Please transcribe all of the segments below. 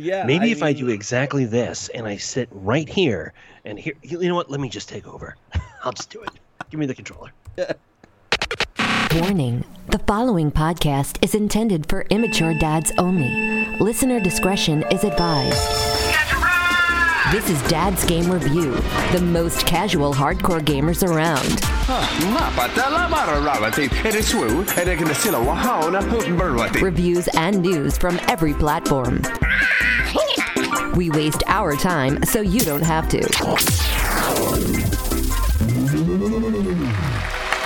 Yeah. Maybe if I do exactly this and I sit right here and here, you know what? Let me just take over. I'll just do it. Give me the controller. Warning the following podcast is intended for immature dads only. Listener discretion is advised. This is Dad's Game Review, the most casual hardcore gamers around. Reviews and news from every platform. We waste our time so you don't have to.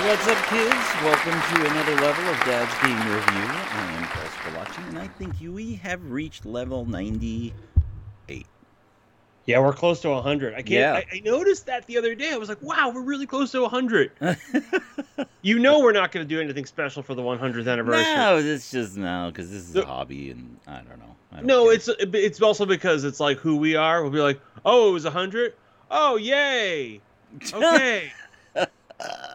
What's up, kids? Welcome to another level of Dad's Game Review. I am Paul Spalacci, and I think we have reached level 98. Yeah, we're close to 100. I can't. Yeah. I, I noticed that the other day. I was like, wow, we're really close to 100. you know, we're not going to do anything special for the 100th anniversary. No, it's just no, because this is a hobby, and I don't know. I don't No, care. it's it's also because it's like who we are. We'll be like, oh, it was 100. Oh, yay. Okay.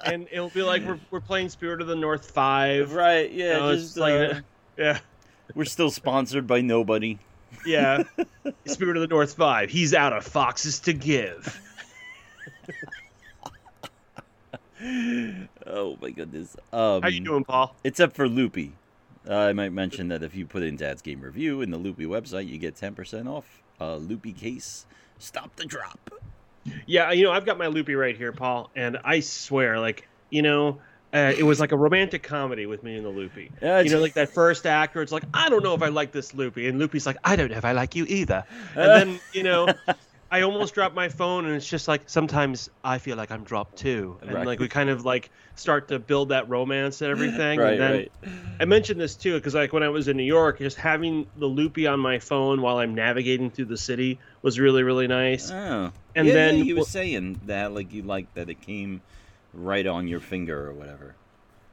and it'll be like we're, we're playing Spirit of the North 5. right. Yeah, You know, it's just like, uh, yeah. we're still sponsored by nobody. Yeah. Spirit of the North 5. He's out of foxes to give. Oh my goodness. Um, How you doing, Paul? Except for Loopy. Uh, I might mention that if you put in Dad's Game Review in the Loopy website, you get 10% off a Loopy case. Stop the drop. Yeah, you know, I've got my loopy right here, Paul, and I swear, like, you know, uh, it was like a romantic comedy with me and the loopy. You know, like that first act where it's like, I don't know if I like this loopy, and loopy's like, I don't know if I like you either. And then, you know, I almost dropped my phone, and it's just like sometimes I feel like I'm dropped too, and Right. like we kind of like start to build that romance and everything. Right, and then right. I mentioned this too because like when I was in New York, just having the loopy on my phone while I'm navigating through the city was really really nice. Oh. And yeah, then yeah, you were wh- saying that, like, you liked that it came right on your finger or whatever.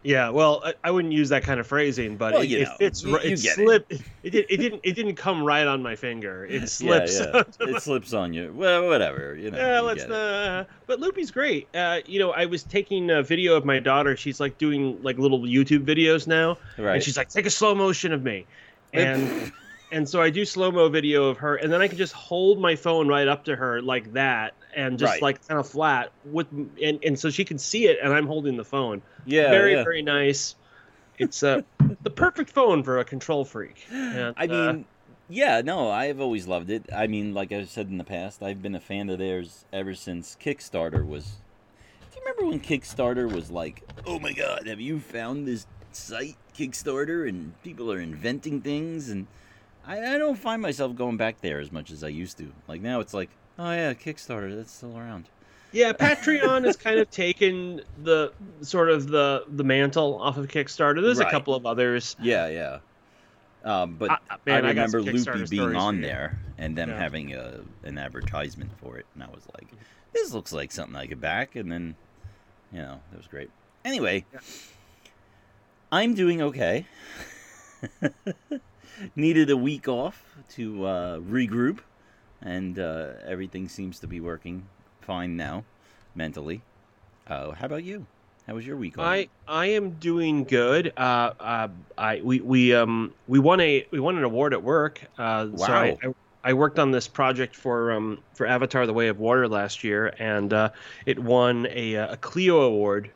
Yeah, well, I, I wouldn't use that kind of phrasing, but Well, it, you it know, fits. you- it get it. It. did, it didn't. It didn't come right on my finger. It slips. Yeah, yeah. it slips on you. Well, whatever. You know. Yeah, you let's uh But Loopy's great. Uh, you know, I was taking a video of my daughter. She's like doing like little YouTube videos now, Right. and she's like, "Take a slow motion of me," and and so I do slow mo video of her, and then I can just hold my phone right up to her like that, and just Right. like kind of flat with, and and so she can see it, and I'm holding the phone. yeah, very yeah. very nice. It's uh, the perfect phone for a control freak. And, I uh, mean, yeah, no, I've always loved it. I mean, like I said in the past, I've been a fan of theirs ever since Kickstarter was. Do you remember when Kickstarter was like, oh my god, have you found this site, Kickstarter, and people are inventing things? And I, I don't find myself going back there as much as I used to. Like now it's like, oh yeah, Kickstarter, that's still around. yeah, Patreon has kind of taken the sort of the the mantle off of Kickstarter. There's Right. a couple of others. Yeah, yeah. Um, but I- I, man, I remember Kickstarter Loopy being on there and them Yeah. having a an advertisement for it, and I was like, "This looks like something I could back." And then, you know, it was great. Anyway, Yeah. I'm doing okay. Needed a week off to uh, regroup, and uh, everything seems to be working fine now, mentally. Uh, how about you? How was your week? I I am doing good. Uh, uh, I we we um we won a we won an award at work. Uh, so I, Wow. I, I worked on this project for um for Avatar: The Way of Water last year, and uh, it won a uh, a Clio award,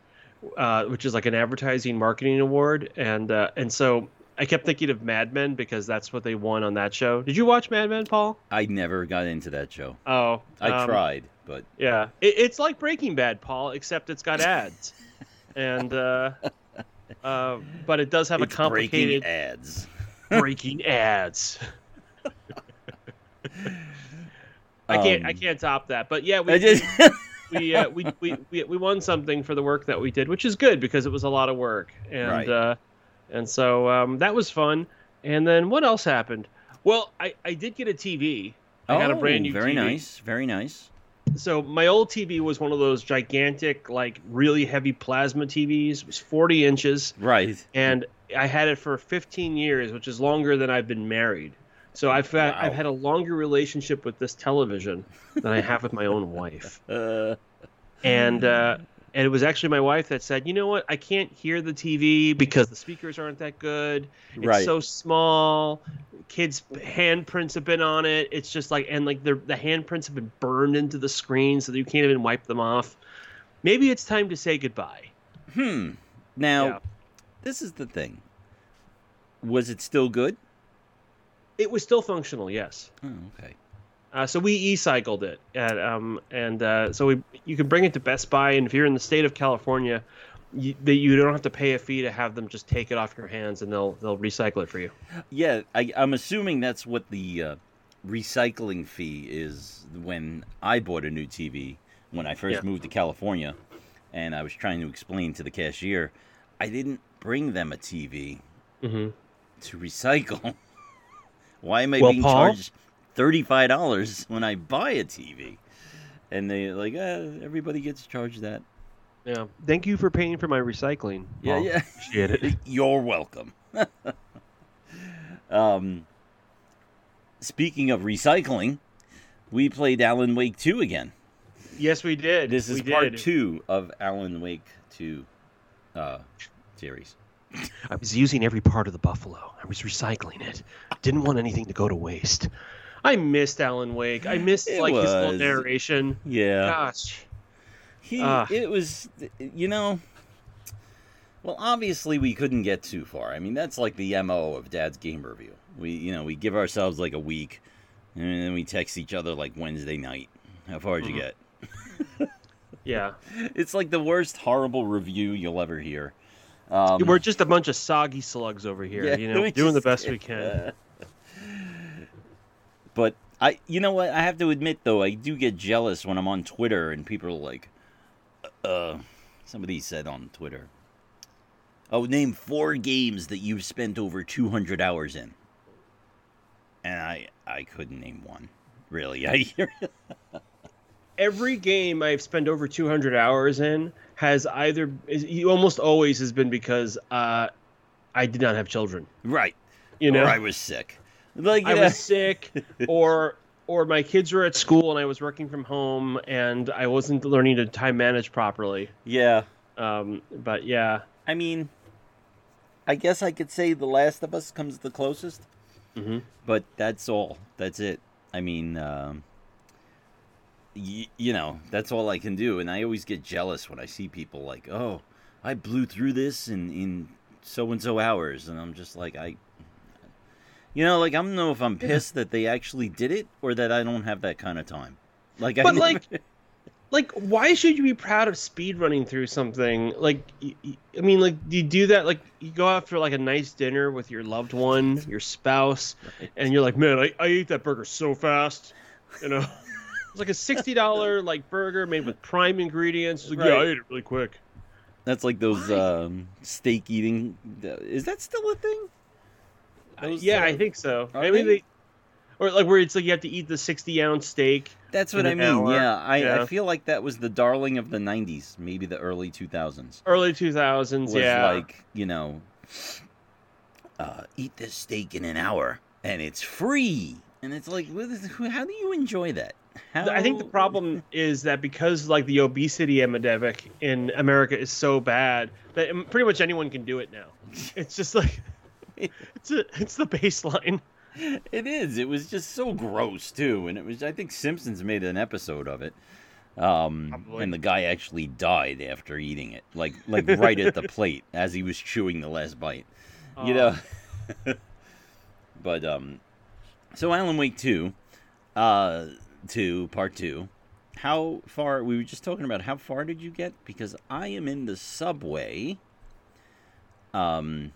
uh, which is like an advertising marketing award, and uh, and so. I kept thinking of Mad Men because that's what they won on that show. Did you watch Mad Men, Paul? I never got into that show. Oh, I um, tried, but Yeah, it, it's like Breaking Bad, Paul, except it's got ads, and uh, uh, but it does have it's a complicated breaking ads. breaking ads. I can't, I Um, can't top that. But yeah, I we just we, uh, we, we we we won something for the work that we did, which is good because it was a lot of work, and Right. uh, and so um, that was fun. And then what else happened? Well, I I did get a TV. I got a brand new Oh, very TV. nice, very nice. so my old TV was one of those gigantic, like really heavy plasma TVs. It was 40 inches, Right. and I had it for 15 years, which is longer than I've been married. So I've had, Wow. I've had a longer relationship with this television than I have with my own wife. Uh, And uh, and it was actually my wife that said, "You know what? I can't hear the TV because the speakers aren't that good. It's Right. so small. Kids' handprints have been on it. It's just like and like the the handprints have been burned into the screen, so that you can't even wipe them off. Maybe it's time to say goodbye." Hmm. Now, Yeah. this is the thing. Was it still good? It was still functional, yes. Oh, okay. Uh, so we e-cycled it, at, um, and uh, so we you can bring it to Best Buy, and if you're in the state of California, you, that you don't have to pay a fee to have them just take it off your hands, and they'll they'll recycle it for you. Yeah, I, I'm assuming that's what the uh, recycling fee is when I bought a new TV when I first Yeah. moved to California, and I was trying to explain to the cashier, I didn't bring them a TV Mm-hmm. to recycle. Why am I Well, being Paul? charged thirty-five dollars when I buy a TV? And they like, uh, everybody gets charged that. Yeah. Thank you for paying for my recycling. Yeah, Paul. yeah. Appreciate it. You're welcome. um, speaking of recycling, we played Alan Wake 2 again. yes, we did. This is we part did. two of Alan Wake 2 uh, series. I was using every part of the buffalo. I was recycling it. Didn't want anything to go to waste. I missed Alan Wake. I missed It like his little narration. Yeah. Gosh. He, Ah. it was, you know, well, obviously we couldn't get too far. I mean, that's like the MO of Dad's Game Review. We, you know, we give ourselves like a week, and then we text each other like Wednesday night. How far did you Mm-hmm. get? Yeah. It's like the worst horrible review you'll ever hear. Um, We're just a bunch of soggy slugs over here, yeah, you know, doing the best we can. But I, you know what? I have to admit though, I do get jealous when I'm on Twitter and people are like, uh, somebody said on Twitter, "Oh, name four games that you've spent over 200 hours in," and I, I couldn't name one. Really, I. Every game I've spent over 200 hours in has either, is- almost always has been because uh, I did not have children. right. You know, or I was sick. Like I was sick, or or my kids were at school and I was working from home and I wasn't learning to time manage properly. yeah. Um, but yeah, I mean, I guess I could say The Last of Us comes the closest, Mhm. but that's all. That's it. I mean, um, y- you know, that's all I can do. And I always get jealous when I see people like, "Oh, I blew through this in in so and so hours," and I'm just like, I. You know, like I don't know if I'm pissed that they actually did it or that I don't have that kind of time. Like, I But, never- like, like why should you be proud of speed running through something? Like i mean like do you do that like you go out for like a nice dinner with your loved one your spouse and you're like man i, I ate that burger so fast you know? It's like a $60 like burger made with prime ingredients. Like, yeah i ate it really quick. That's like those um, steak eating. Is that still a thing? Those, yeah uh, i think so are maybe they? they or like where it's like you have to eat the 60 ounce steak That's what I mean. hour. Yeah, I, I feel like that was the darling of the '90s, maybe the early 2000s. early 2000s Was yeah like you know, uh, eat this steak in an hour and it's free, and it's like, what is- how do you enjoy that? How... I think the problem is that because like the obesity epidemic in America is so bad that um, pretty much anyone can do it now. It's just like it's a, it's the baseline. It is. It was just so gross too, and it was. I think Simpsons made an episode of it, um, and the guy actually died after eating it, like like right at the plate as he was chewing the last bite. You know. but um, so Alan Wake two, uh, two part two. How far? We were just talking about how far did you get? Because I am in the subway. Um.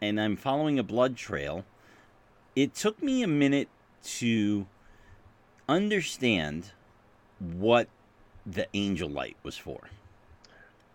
And I'm following a blood trail it took me a minute to understand what the angel light was for.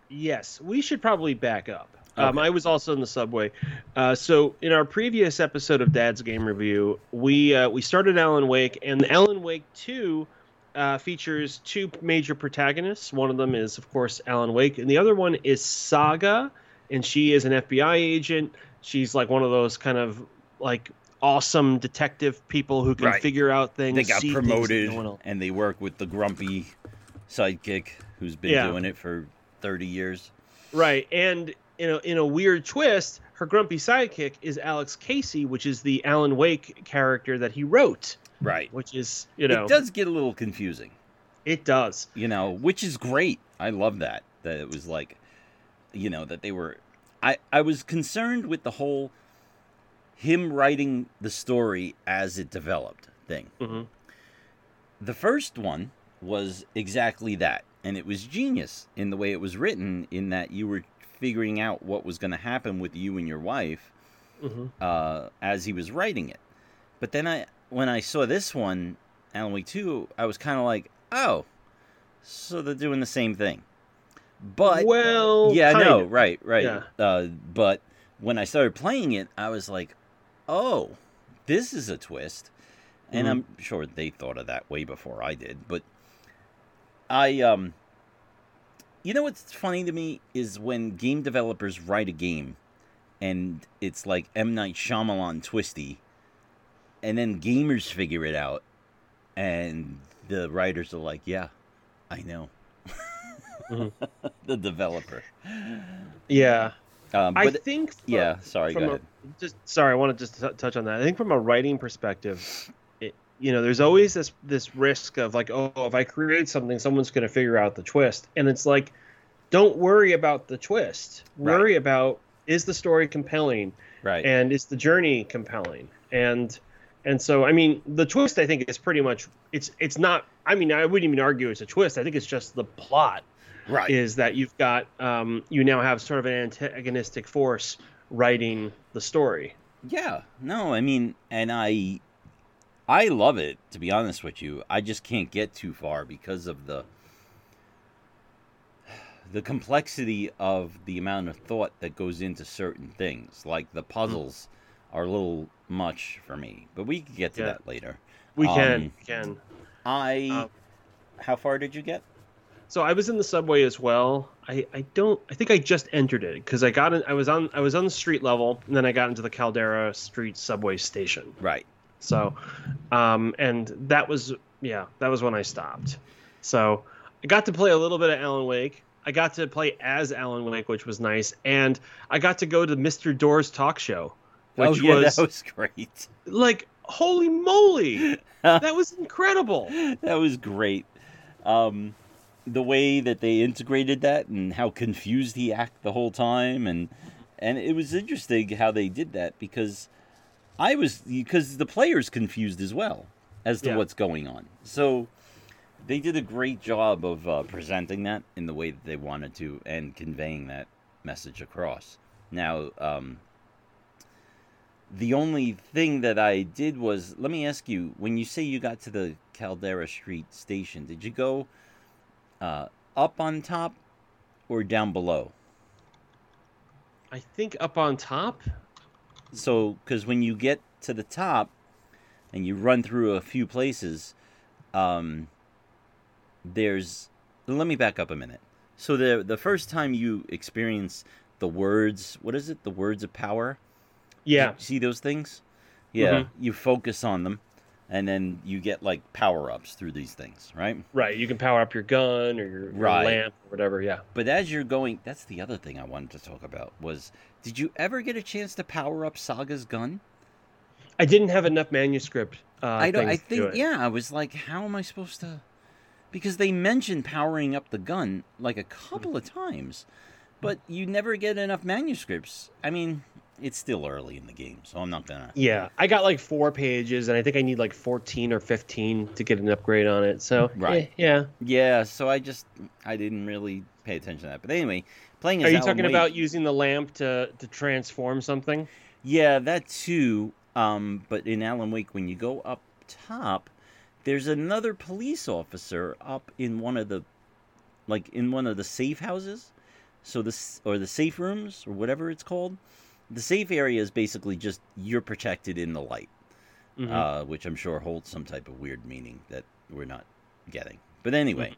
Yes, we should probably back up. Um, I was also in the subway. Uh, so in our previous episode of Dad's Game Review, we uh, we started Alan Wake, and Alan Wake Two uh, features two major protagonists. One of them is, of course, Alan Wake, and the other one is Saga, and she is an FBI agent. She's like one of those kind of like awesome detective people who can Right. figure out things. They got promoted no and they work with the grumpy sidekick who's been Yeah. doing it for 30 years. Right, and in a in a weird twist, her grumpy sidekick is Alex Casey, which is the Alan Wake character that he wrote. Right. Which is you know It does get a little confusing, it does. you know, which is great. I love that. That it was like, you know, that they were. I, I was concerned with the whole him writing the story as it developed thing. hmm The first one was exactly that, and it was genius in the way it was written, in that you were figuring out what was going to happen with you and your wife hmm uh, as he was writing it. But then I, when I saw this one, Alan Wake Two, I was kind of like, oh, so they're doing the same thing. But well, yeah, no, of. right, right. Yeah. Uh, but when I started playing it, I was like, oh, this is a twist. And Mhm. I'm sure they thought of that way before I did. But I, um, you know what's funny to me is when game developers write a game and it's like M. Night Shyamalan twisty, and then gamers figure it out, and the writers are like, yeah, I know. Mhm. the developer. Yeah, Um, I think. From, yeah, sorry, go a, ahead. just sorry, I want to just t- touch on that. I think from a writing perspective, it, you know, there's always this this risk of like, oh, if I create something, someone's going to figure out the twist, and it's like, don't worry about the twist. Right. Worry about is the story compelling Right. and is the journey compelling and and so i mean the twist i think is pretty much it's it's not i mean i wouldn't even argue it's a twist i think it's just the plot right. is that you've got um you now have sort of an antagonistic force writing the story Yeah, no, I mean, and I, I love it. To be honest with you, I just can't get too far because of the, the complexity of the amount of thought that goes into certain things. Like the puzzles are a little much for me, but we can get to Yeah. that later. we can Um, we can I, Um, how far did you get? So i was in the subway as well i i don't i think i just entered it because i got in i was on i was on the street level and then i got into the caldera street subway station Right. So, um, and that was yeah, that was when I stopped. So I got to play a little bit of Alan Wake. I got to play as Alan Wake, which was nice, and I got to go to Mr. Door's talk show, which oh yeah, was, that was great. like holy moly, that was incredible. that was great. Um, the way that they integrated that and how confused he acted the whole time, and and it was interesting how they did that because I was because the players confused as well as to Yeah. what's going on. So they did a great job of uh, presenting that in the way that they wanted to and conveying that message across. Now, um, the only thing that I did was let me ask you: when you say you got to the Caldera Street station, did you go uh, up on top or down below? I think up on top. So, because when you get to the top and you run through a few places, um, there's. Let me back up a minute. So the the first time you experience the words, what is it? The words of power. Yeah, You see those things? Yeah. Mhm. You focus on them, and then you get like power ups through these things, right? right. You can power up your gun or your, your Right. lamp or whatever. Yeah. But as you're going, that's the other thing I wanted to talk about was, did you ever get a chance to power up Saga's gun? I didn't have enough manuscript. Uh, I don't. I things to do think yeah. I was like, how am I supposed to? Because they mentioned powering up the gun like a couple of times, but you never get enough manuscripts. I mean, it's still early in the game, so I'm not gonna. Yeah, I got like four pages, and I think I need like fourteen or fifteen to get an upgrade on it. So Right. eh, yeah. Yeah, so I just I didn't really pay attention to that. But anyway, playing as Are you talking Wake- about using the lamp to to transform something? Yeah, that too. Um, but in Alan Wake, when you go up top, there's another police officer up in one of the, like in one of the safe houses, so this or the safe rooms or whatever it's called. The safe area is basically just you're protected in the light, Mhm. uh, which I'm sure holds some type of weird meaning that we're not getting. But anyway,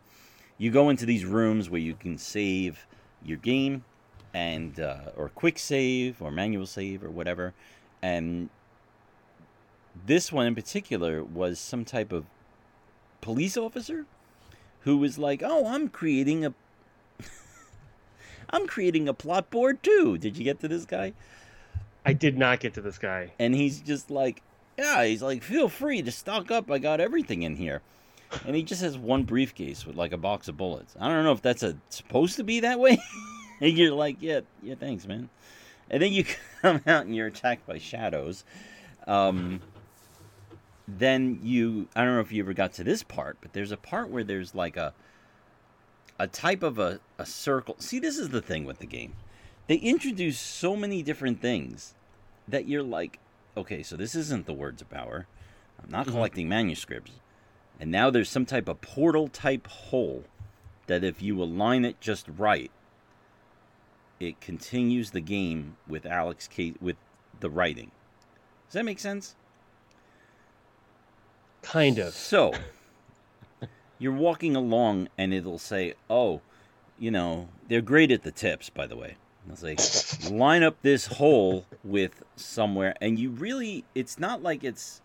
you go into these rooms where you can save your game, and uh, or quick save or manual save or whatever, and this one in particular was some type of police officer who was like, "Oh, I'm creating a I'm creating a plot board too." Did you get to this guy? I did not get to this guy. And he's just like, "Yeah, he's like, feel free to stock up. I got everything in here." And he just has one briefcase with like a box of bullets. I don't know if that's a supposed to be that way. and you're like, "Yeah, yeah, thanks, man." And then you come out and you're attacked by shadows. Um, then you I don't know if you ever got to this part, but there's a part where there's like a a type of a, a circle. See, this is the thing with the game. They introduce so many different things that you're like, okay, so this isn't the words of power. I'm not Mhm. collecting manuscripts. And now there's some type of portal type hole that if you align it just right, it continues the game with Alex K with the writing. Does that make sense? Kind of. So, you're walking along and it'll say, "Oh, you know, they're great at the tips, by the way." They'll say, "Line up this hole with somewhere," and you really, it's not like it's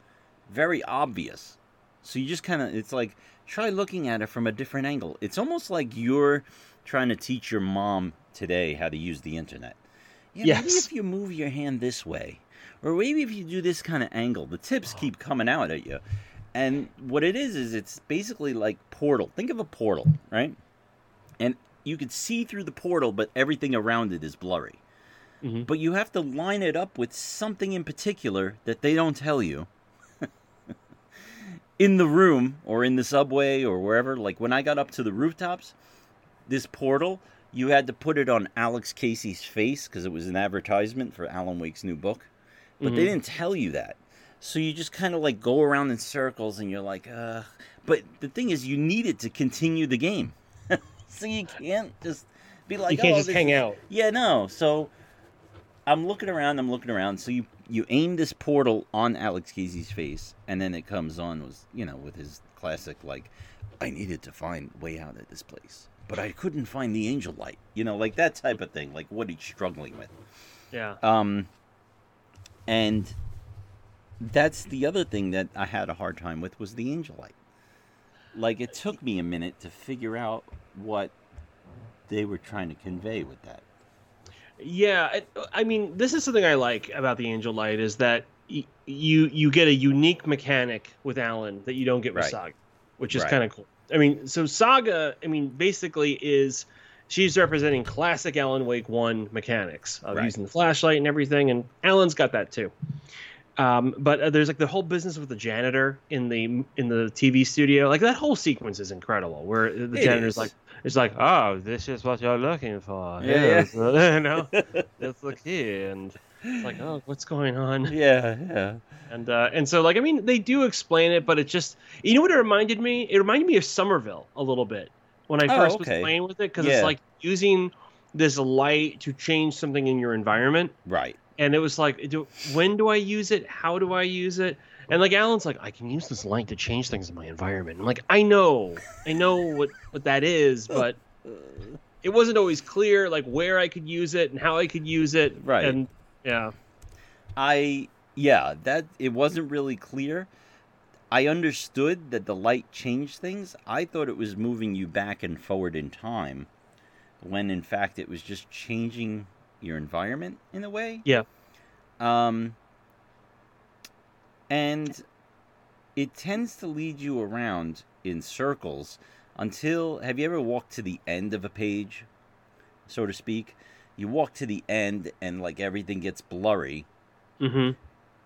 very obvious. So you just kind of, it's like try looking at it from a different angle. It's almost like you're trying to teach your mom today how to use the internet. Yeah, maybe if you move your hand this way, or maybe if you do this kind of angle, the tips keep coming out at you. And what it is is it's basically like portal. Think of a portal, right? And you could see through the portal, but everything around it is blurry. Mhm. But you have to line it up with something in particular that they don't tell you. in the room or in the subway or wherever, like when I got up to the rooftops, this portal, you had to put it on Alex Casey's face because it was an advertisement for Alan Wake's new book. But they Mhm. didn't tell you that. So you just kind of like go around in circles and you're like, uh. But the thing is, you need it to continue the game. So you can't just be like, you can't oh, just this hang is- out. Yeah, no. So I'm looking around, I'm looking around. So you you aim this portal on Alex Casey's face, and then it comes on was you know with his classic like, I needed to find way out of this place, but I couldn't find the angel light. You know, like that type of thing, like what he's struggling with. Yeah. Um, and that's the other thing that I had a hard time with was the angel light. Like it took me a minute to figure out what they were trying to convey with that. Yeah, I, I mean, this is something I like about the Angel Light is that y- you you get a unique mechanic with Alan that you don't get with Right. Saga, which is Right. kind of cool. I mean, so Saga, I mean, basically is she's representing classic Alan Wake one mechanics of Right. using the flashlight and everything, and Alan's got that too. Um, but uh, there's like the whole business with the janitor in the in the TV studio. Like that whole sequence is incredible. Where the It janitor's is. like, it's like, oh, this is what you're looking for. Yeah, Yes, you know, let's look here, and it's like, oh, what's going on? Yeah, yeah. And uh, and so like, I mean, they do explain it, but it just, you know what it reminded me? It reminded me of Somerville a little bit when I Oh, first okay. was playing with it because Yeah. it's like using this light to change something in your environment Right. and it was like do, when do i use it how do i use it and like alan's like i can use this light to change things in my environment i'm like i know i know what what that is but it wasn't always clear like where i could use it and how i could use it Right. and yeah I yeah, that it wasn't really clear. I understood that the light changed things. I thought it was moving you back and forward in time, when in fact it was just changing your environment in a way. Yeah. Um. And it tends to lead you around in circles until have you ever walked to the end of a page, so to speak? You walk to the end and like everything gets blurry. Mm-hmm.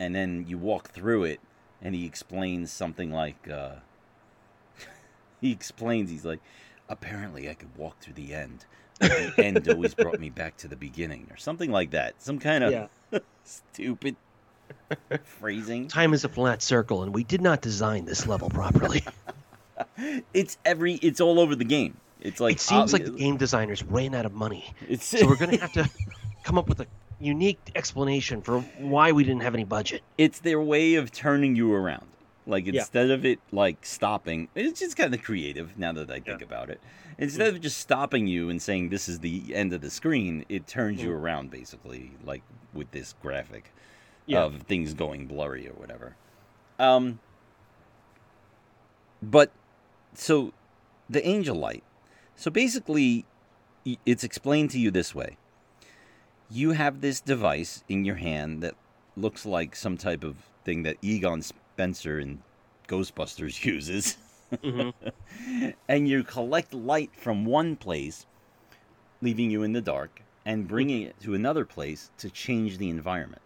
And then you walk through it and he explains something like uh he explains he's like apparently i could walk through the end but the end always brought me back to the beginning or something like that. Some kind of yeah. stupid phrasing time is a flat circle and we did not design this level properly it's every it's all over the game it's like it seems like the game designers ran out of money it's so we're gonna have to come up with a unique explanation for why we didn't have any budget it's their way of turning you around. Like Yeah. instead of it like stopping, it's just kind of creative now that I think Yeah. about it. Instead of just stopping you and saying this is the end of the screen, it turns you Mm. around basically, like with this graphic Yeah. of things going blurry or whatever. Um, but so the angel light. So basically, it's explained to you this way. You have this device in your hand that looks like some type of thing that Egon Spengler in Ghostbusters uses. Mhm. and you collect light from one place, leaving you in the dark, and bringing it to another place to change the environment.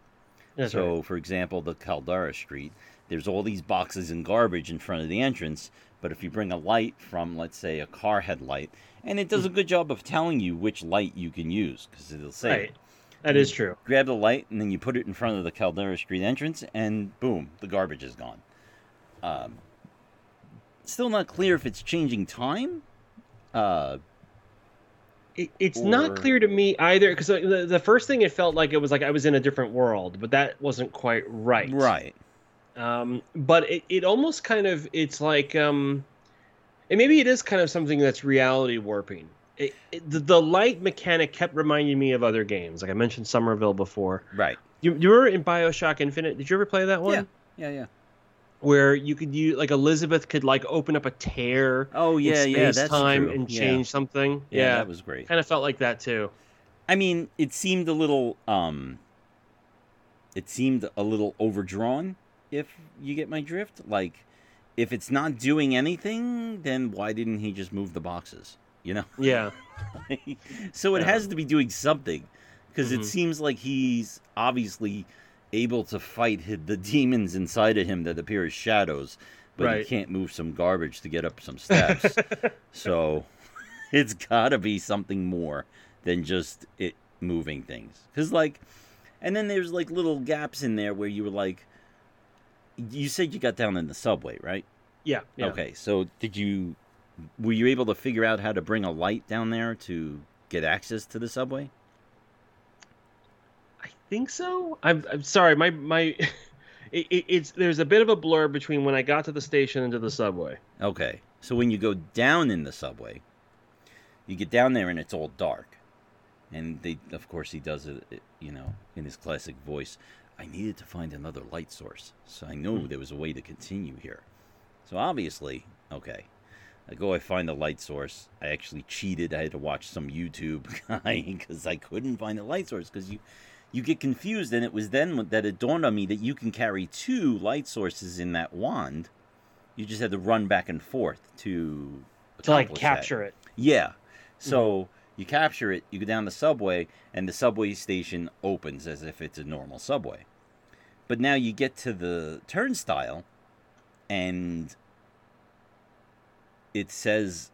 That's so, right. for example, the Caldera Street, there's all these boxes and garbage in front of the entrance. But if you bring a light from, let's say, a car headlight, and it does a good job of telling you which light you can use, because it'll say, Right. That is true. grab the light and then you put it in front of the Caldera Street entrance, and boom, the garbage is gone. Um, still not clear if it's changing time. Uh, It, it's not clear to me either because the, the first thing it felt like it was like I was in a different world, but that wasn't quite right. right. Um, but it, it almost kind of it's like um, and maybe it is kind of something that's reality warping. It, it, the, the light mechanic kept reminding me of other games, like I mentioned Somerville before. Right. You, you remember in Bioshock Infinite? Did you ever play that one? Yeah. Yeah. Yeah. Where you could use like Elizabeth could like open up a tear Oh yeah, yeah. That's time true. and Yeah. change something. Yeah, Yeah, that was great. kind of felt like that too. I mean, it seemed a little um it seemed a little overdrawn if you get my drift. Like if it's not doing anything, then why didn't he just move the boxes? You know? Yeah. so it Yeah. has to be doing something because Mhm. it seems like he's obviously able to fight the demons inside of him that appear as shadows, but he can't move some garbage to get up some steps. so it's got to be something more than just it moving things. Because, like, and then there's like little gaps in there where you were like, you said you got down in the subway, right? Yeah. yeah. Okay, so did you, were you able to figure out how to bring a light down there to get access to the subway? Think so. I'm, I'm sorry. My my, it, it, it's there's a bit of a blur between when I got to the station and to the subway. Okay, so when you go down in the subway, you get down there and it's all dark, and they, of course, he does it, it, you know, in his classic voice. I needed to find another light source, so I knew there was a way to continue here. So obviously, okay, I go, I find the light source. I actually cheated. I had to watch some YouTube guy because I couldn't find the light source because you, you get confused. And it was then that it dawned on me that you can carry two light sources in that wand. You just had to run back and forth to To like accomplish that. capture it. Yeah. So mm-hmm. you capture it, you go down the subway, and the subway station opens as if it's a normal subway. But now you get to the turnstile, and it says,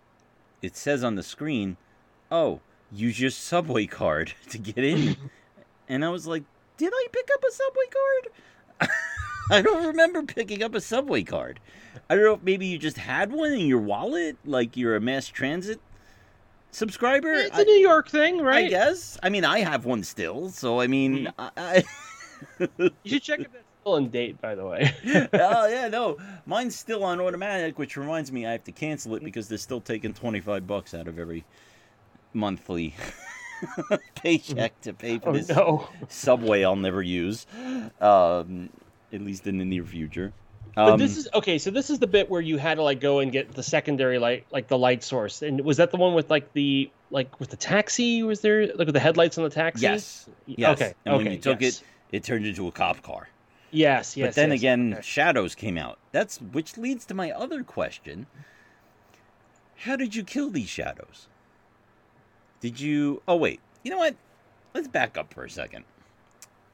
it says on the screen, "Oh, use your subway card to get in." and I was like, "Did I pick up a subway card?" I don't remember picking up a subway card. I don't know if maybe you just had one in your wallet, like you're a mass transit subscriber. It's I- a New York thing, right? I guess. I mean, I have one still, so I mean, hmm. I, I You should check if that's still in date, by the way. oh yeah, no, mine's still on automatic, which reminds me I have to cancel it because they're still taking twenty five bucks out of every monthly paycheck to pay for oh this no. subway I'll never use, um, at least in the near future. But Um, this is okay. So this is the bit where you had to like go and get the secondary light, like the light source. And was that the one with like the like with the taxi? Was there like with the headlights on the taxi? yes, yes. Okay. And okay. when you took yes. it, it turned into a cop car. Yes. Yes. but then yes, again, shadows came out. That's which leads to my other question: How did you kill these shadows? Did you? Oh wait, you know what? Let's back up for a second.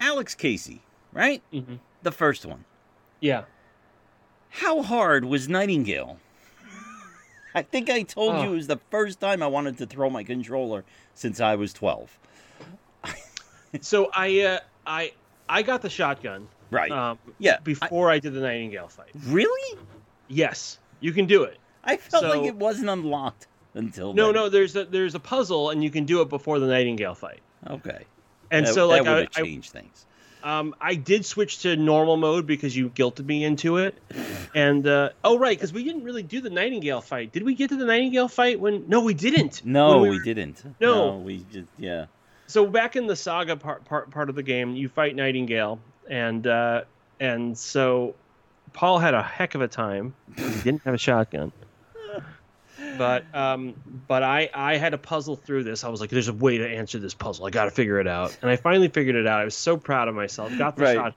Alex Casey, right? Mhm. The first one. Yeah. How hard was Nightingale? I think I told you Oh. it was the first time I wanted to throw my controller since I was twelve. So I uh, I I got the shotgun. Right? Um, yeah. Before I, did the Nightingale fight. really? Yes, you can do it. I felt like it wasn't unlocked until No, then. no. There's a there's a puzzle, and you can do it before the Nightingale fight. Okay. And That- so like that would I, changed things. Um, I did switch to normal mode because you guilted me into it, and uh, oh right, because we didn't really do the Nightingale fight. Did we get to the Nightingale fight when? No, we didn't. No, we, were- didn't. No. we just yeah. So back in the saga part part part of the game, you fight Nightingale, and uh, and so Paul had a heck of a time. He didn't have a shotgun. But um, but I I had to puzzle through this. I was like, there's a way to answer this puzzle. I got to figure it out, and I finally figured it out. I was so proud of myself. Got the Right. shot,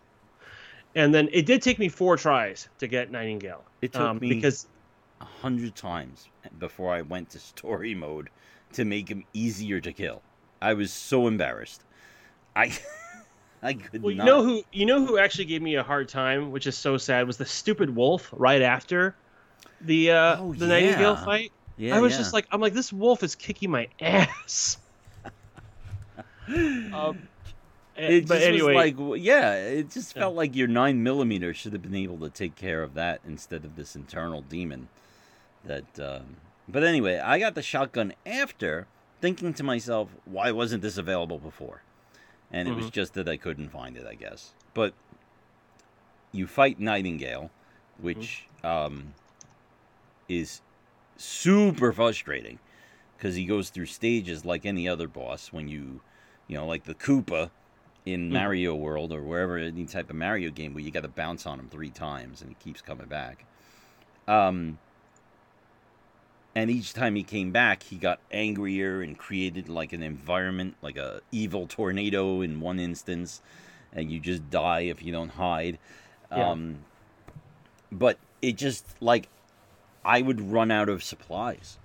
and then it did take me four tries to get Nightingale. It took um, me because a hundred times before I went to story mode to make him easier to kill. I was so embarrassed. I I could well, you not. know who you know who actually gave me a hard time, which is so sad, was the stupid wolf right after the uh, Oh, the Nightingale fight. Yeah, I was yeah. just like, I'm like, this wolf is kicking my ass. um, eh, it but just anyway, like yeah, it just felt like your nine millimeter should have been able to take care of that instead of this internal demon. That, um, but anyway, I got the shotgun after thinking to myself, why wasn't this available before? And it was Mhm. just that I couldn't find it, I guess. But you fight Nightingale, which um, is super frustrating because he goes through stages like any other boss. When you, you know, like the Koopa in Mhm. Mario World or wherever any type of Mario game where you got to bounce on him three times and he keeps coming back. Um, and each time he came back, he got angrier and created like an environment, like a evil tornado in one instance, and you just die if you don't hide. Yeah. Um, but it just like I would run out of supplies,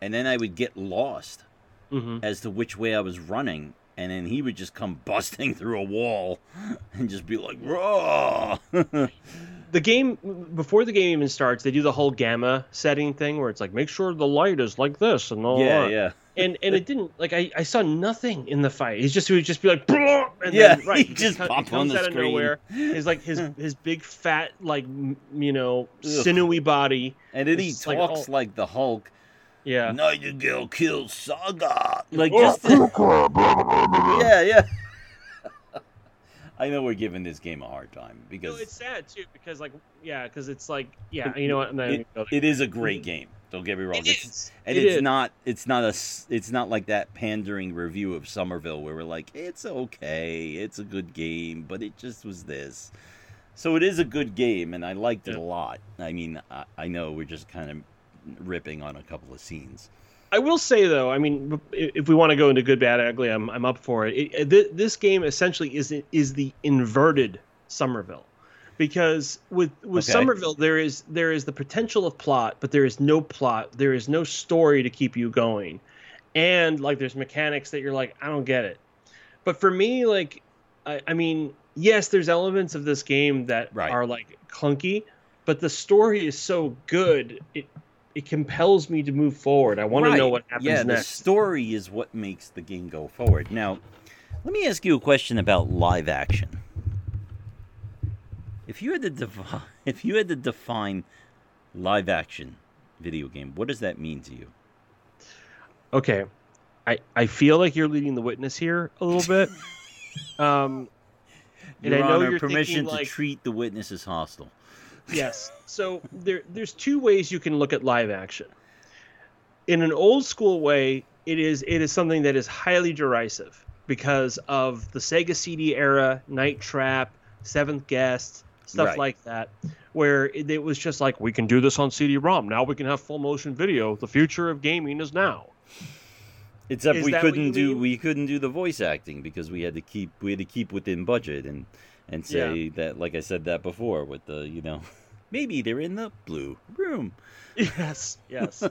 and then I would get lost mhm. as to which way I was running, and then he would just come busting through a wall and just be like, "Raw!" the game before the game even starts, they do the whole gamma setting thing where it's like, make sure the light is like this and all yeah, that. yeah, And and it didn't like I, I saw nothing in the fight. He's just he would just be like, "Blah!" and Yeah, then, right, he just co- pop on comes the out of nowhere. He's like his his big fat like m- you know Ugh. sinewy body. and then he It's like, talks oh. like the Hulk. Yeah. Nightingale kills Saga. Like Oh. just yeah, yeah. I know we're giving this game a hard time No, because it's sad too because like yeah because it's like yeah you know what I'm not it, even gonna go there. it is a great game. Don't get me wrong. It It's- is. and It it's is. not it's not a it's not like that pandering review of Somerville where we're like it's okay it's a good game but it just was this so it is a good game and I liked it a lot I mean I, I know we're just kind of ripping on a couple of scenes I will say though, I mean, if if we want to go into good, bad, ugly, I'm I'm up for it. it, uh, it this game essentially is is the inverted Somerville, because with with Okay. Somerville there is there is the potential of plot, but there is no plot. There is no story to keep you going, and like there's mechanics that you're like, I don't get it. But for me, like, I, I mean, yes, there's elements of this game that Right. are like clunky, but the story is so good. It it compels me to move forward. I want to know what happens yeah the story is what makes the game go forward now let me ask you a question about live action if you had to define if you had to define live action video game what does that mean to you Okay, I I feel like you're leading the witness here a little bit. um, and Your I know Honor, you're permission to like treat the witness as hostile. yes. So there there's two ways you can look at live action. In an old school way, it is it is something that is highly derisive because of the Sega CD era, Night Trap, Seventh Guest, stuff Right. like that, where it, it was just like we can do this on CD-ROM. Now we can have full motion video. The future of gaming is now. Except Is we couldn't do mean? we couldn't do the voice acting because we had to keep we had to keep within budget and and say that like I said that before with the you know maybe they're in the blue room. Yes, yes.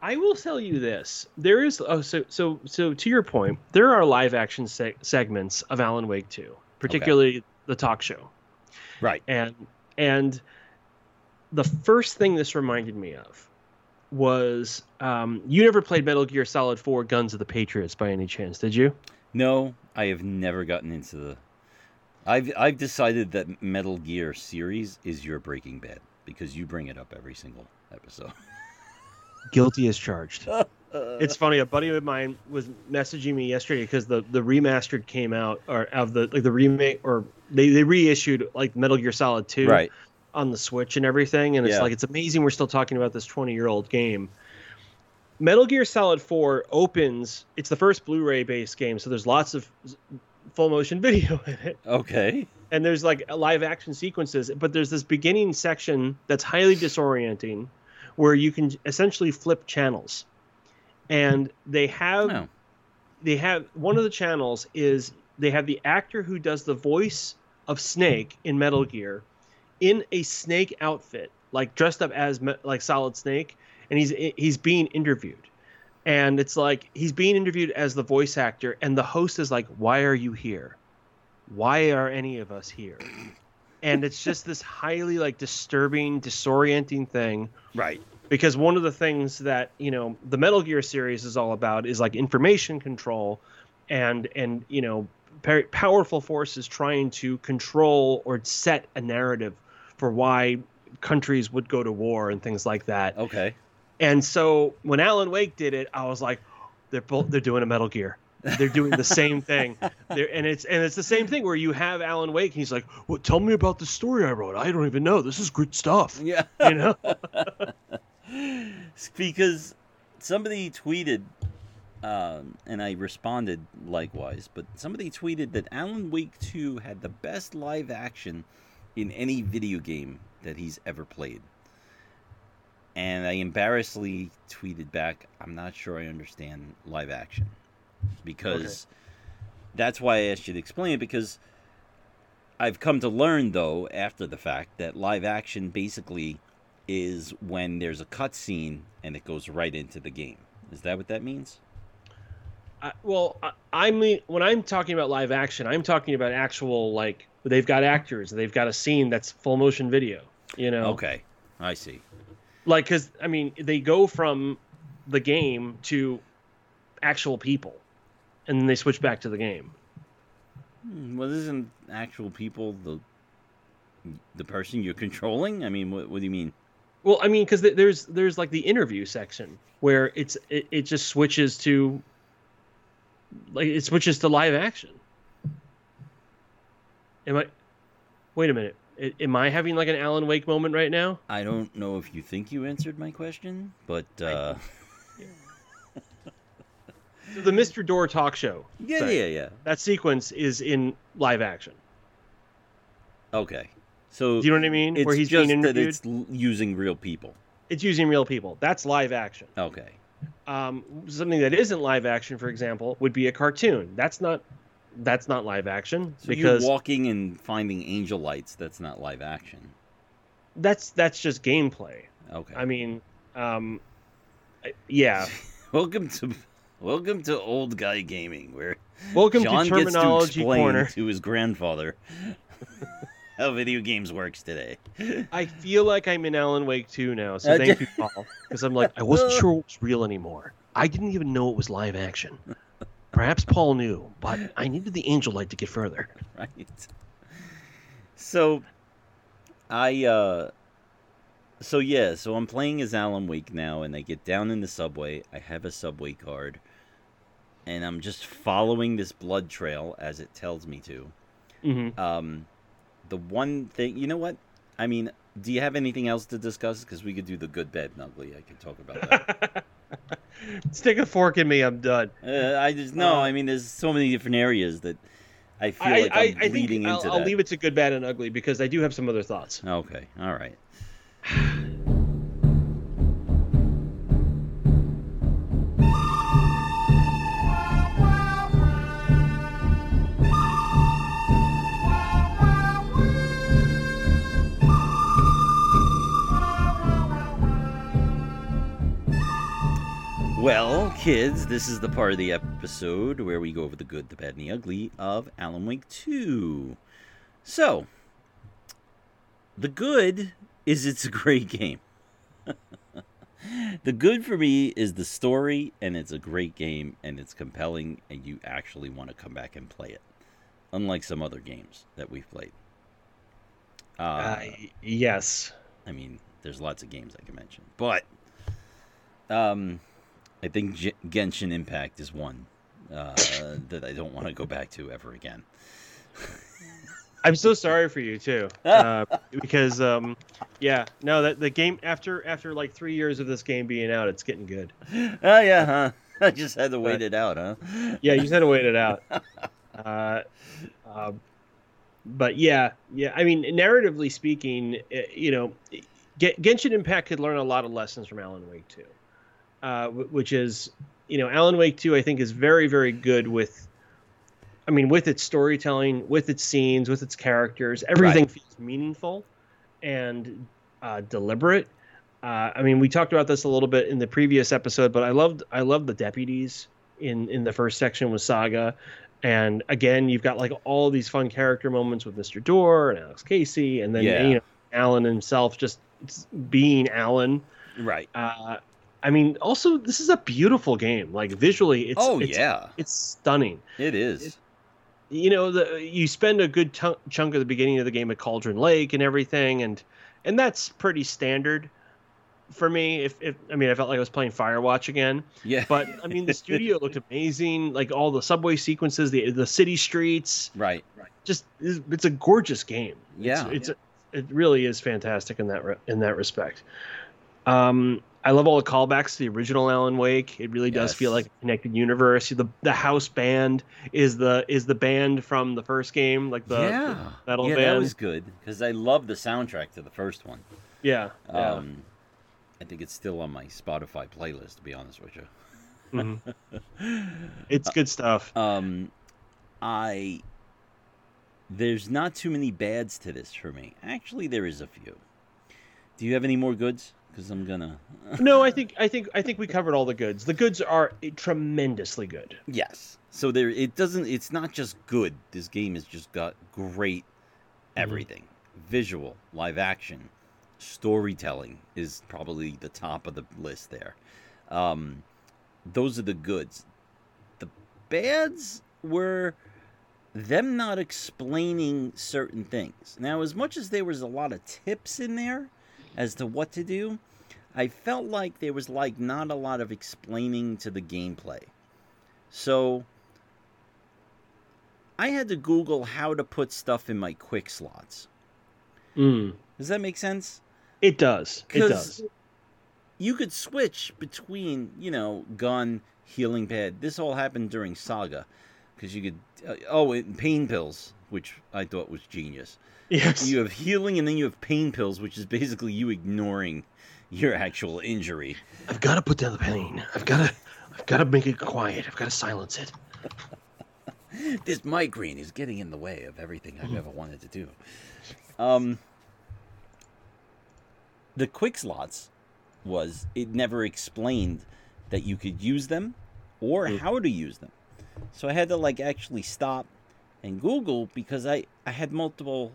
I will tell you this: there is oh, so so so to your point, there are live action seg- segments of Alan Wake 2, particularly the talk show, Right. and and the first thing this reminded me of was um, you never played Metal Gear Solid 4: Guns of the Patriots by any chance, did you? No, I have never gotten into the. I've I've decided that Metal Gear series is your Breaking Bad because you bring it up every single episode. Guilty as charged. it's funny. A buddy of mine was messaging me yesterday because the the remastered came out, or of the like the remake, or they they reissued like Metal Gear Solid Two right. on the Switch and everything, and it's Yeah. like it's amazing we're still talking about this twenty year old game. Metal Gear Solid Four opens. It's the first Blu-ray based game, so there's lots of full motion video in it Okay. and there's like live action sequences but there's this beginning section that's highly disorienting where you can essentially flip channels, and they have Oh. they have one of the channels is they have the actor who does the voice of Snake in Metal Gear in a Snake outfit, like dressed up as like Solid Snake, and he's he's being interviewed. And it's like he's being interviewed as the voice actor, and the host is like, "Why are you here? Why are any of us here?" And it's just this highly like disturbing, disorienting thing Right. Because one of the things that you know the Metal Gear series is all about is like information control, and and you know powerful forces trying to control or set a narrative for why countries would go to war and things like that. Okay. And so when Alan Wake did it, I was like, they're both they're doing a Metal Gear. They're doing the same thing. They're, and it's and it's the same thing where you have Alan Wake. And he's like, "Well, tell me about the story I wrote. I don't even know. This is good stuff." Yeah. You know? because somebody tweeted, um, and I responded likewise, but somebody tweeted that Alan Wake 2 had the best live action in any video game that he's ever played. And I embarrassedly tweeted back, I'm not sure I understand live action. Because that's why I asked you to explain it, because I've come to learn, though, after the fact, that live action basically is when there's a cutscene and it goes right into the game. Is that what that means? I, well, I, I mean, when I'm talking about live action, I'm talking about actual like they've got actors, they've got a scene that's full motion video. You know, Okay, I see. like because I mean they go from the game to actual people, and then they switch back to the game. Hmm, Well, isn't actual people the the person you're controlling? I mean, what, what do you mean? Well, I mean, because there's there's like the interview section where it's it, it just switches to like it switches to live action. Am I? Wait a minute. I- Am I having like an Alan Wake moment right now? I don't know if you think you answered my question, but uh, So the Mr. Door talk show. yeah, thing, yeah, yeah. That sequence is in live action. Okay, so Do you know what I mean? it's Where he's just being that interviewed. it's using real people. It's using real people. That's live action. Okay, Um, something that isn't live action, for example, would be a cartoon. That's not. That's not live action so because you walking and finding angel lights. That's not live action. that's that's just gameplay. Okay. I mean, um, I- yeah. Welcome to welcome to old guy gaming, where Welcome John to gets to explain Corner. to his grandfather how video games works today. I feel like I'm in Alan Wake 2 now, so thank you, Paul. Because I'm like, I wasn't sure it was real anymore. I didn't even know it was live action. Perhaps Paul knew, but I needed the angel light to get further. right. So, I uh, so yeah, so I'm playing as Alan Wake now, and I get down in the subway. I have a subway card, and I'm just following this blood trail as it tells me to. hmm Um, the one thing, you know what? I mean, do you have anything else to discuss? Because we could do the good, bad, and ugly. I could talk about that. Stick a fork in me, I'm done. uh, I just no. Uh, I mean, there's so many different areas that I feel I, like I, I'm I think bleeding I'll, into I'll leave it to good, bad, and ugly because I do have some other thoughts. Okay, all right. kids, this is the part of the episode where we go over the good, the bad, and the ugly of Alan Wake 2. So, the good is it's a great game. the good for me is the story, and it's a great game, and it's compelling, and you actually want to come back and play it. Unlike some other games that we've played. Uh, Uh, yes. I mean, there's lots of games I can mention, but um, I think G- Genshin Impact is one uh, that I don't want to go back to ever again. I'm so sorry for you too, uh, because um, yeah, no, that the game after after like three years of this game being out, it's getting good. Oh yeah, huh? I just had to wait But- it out, huh? Yeah, you just had to wait it out. Uh, um, but yeah, yeah. I mean, narratively speaking, eh, you know, Genshin Impact could learn a lot of lessons from Alan Wake 2, uh, which is, you know, Alan Wake 2, I think, is very, very good with, I mean, with its storytelling, with its scenes, with its characters. Everything right. feels meaningful and uh, deliberate. Uh, I mean, we talked about this a little bit in the previous episode, but I loved I loved the deputies in in the first section with Saga, and again, you've got like all these fun character moments with Mr. Door and Alex Casey, and then yeah. you know Alan himself just being Alan. Right. Uh, I mean, also this is a beautiful game. Like visually, it's oh it's, yeah, it's stunning. It is. It, you know, the you spend a good t- chunk of the beginning of the game at Cauldron Lake and everything, and and that's pretty standard for me. If, if I mean, I felt like I was playing Firewatch again. Yeah. But I mean, the studio looked amazing. Like all the subway sequences, the the city streets. Right. Right. Just it's, it's a gorgeous game. Yeah. It's, it's yeah. It really is fantastic in that re- in that respect. Um, I love all the callbacks to the original Alan Wake. It really does yes. feel like a connected universe. The the house band is the is the band from the first game, like the, yeah. the metal yeah, band. that was good because I love the soundtrack to the first one. Yeah, yeah. Um, I think it's still on my Spotify playlist. To be honest with you, mm-hmm. it's good stuff. Um, I there's not too many bads to this for me. Actually, there is a few. Do you have any more goods? Because I'm gonna. no, I think I think I think we covered all the goods. The goods are tremendously good. Yes. So there, it doesn't. It's not just good. This game has just got great mm-hmm. everything. Mm-hmm. Visual, live action, storytelling is probably the top of the list there. Um, those are the goods. The bads were them not explaining certain things. Now, as much as there was a lot of tips in there, as to what to do, I felt like there was like not a lot of explaining to the gameplay. So I had to Google how to put stuff in my quick slots. Mm. Does that make sense? It does. It does. You could switch between, you know, gun, healing pad. This all happened during Saga because you could. Uh, oh, pain pills, which I thought was genius. Yes. You have healing and then you have pain pills, which is basically you ignoring your actual injury. I've got to put down the pain. I've got to I've got to make it quiet. I've got to silence it. this migraine is getting in the way of everything I've ever wanted to do. Um the quick slots was it never explained that you could use them or mm. how to use them. So I had to like actually stop and Google because I I had multiple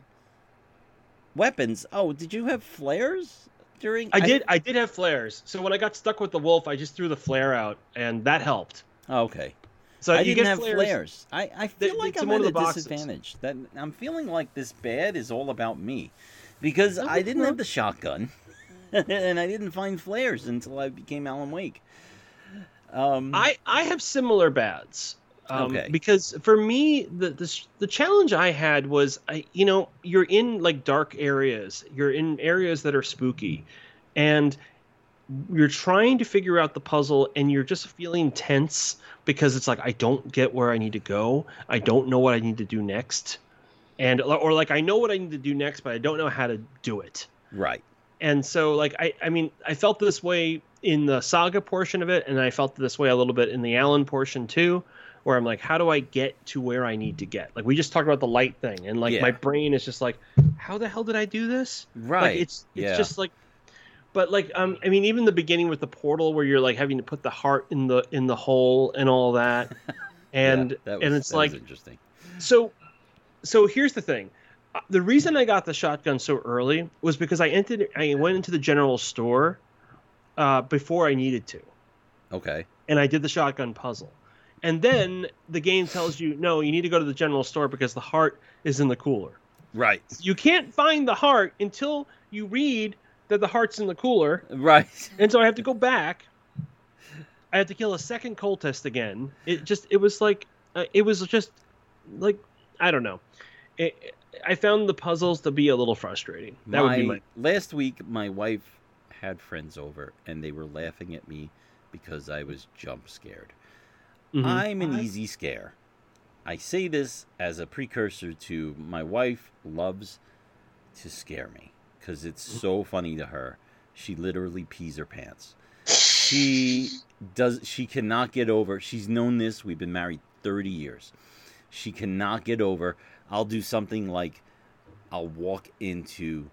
weapons. Oh, did you have flares during? I, I did. I did have flares. So when I got stuck with the wolf, I just threw the flare out, and that helped. Oh, okay. So I didn't have flares. flares. I, I feel like I'm at a disadvantage. That I'm feeling like this bad is all about me, because I didn't have the shotgun, and I didn't find flares until I became Alan Wake. Um, I I have similar bads. Um, okay. Because for me, the, the the challenge I had was, I you know, you're in like dark areas, you're in areas that are spooky, and you're trying to figure out the puzzle, and you're just feeling tense because it's like I don't get where I need to go, I don't know what I need to do next, and or like I know what I need to do next, but I don't know how to do it. Right. And so, like I, I mean, I felt this way in the saga portion of it, and I felt this way a little bit in the Alan portion too where I'm like, how do I get to where I need to get? Like we just talked about the light thing, and like yeah. my brain is just like, how the hell did I do this? Right. Like, it's it's yeah. just like, but like um, I mean, even the beginning with the portal where you're like having to put the heart in the in the hole and all that, and yeah, was, and it's like interesting. So, so here's the thing. Uh, the reason I got the shotgun so early was because I entered, I went into the general store uh, before I needed to. Okay. And I did the shotgun puzzle and then the game tells you no you need to go to the general store because the heart is in the cooler. Right. You can't find the heart until you read that the heart's in the cooler. Right. And so i have to go back. I had to kill a second cultist again. It just it was like uh, it was just like i don't know. It, i found the puzzles to be a little frustrating. That my, would be my last week my wife had friends over and they were laughing at me because i was jump scared Mm-hmm. I'm an easy scare. I say this as a precursor to my wife loves to scare me. because it's so funny to her. She literally pees her pants. She does. She cannot get over. She's known this. We've been married thirty years. She cannot get over. I'll do something like, I'll walk into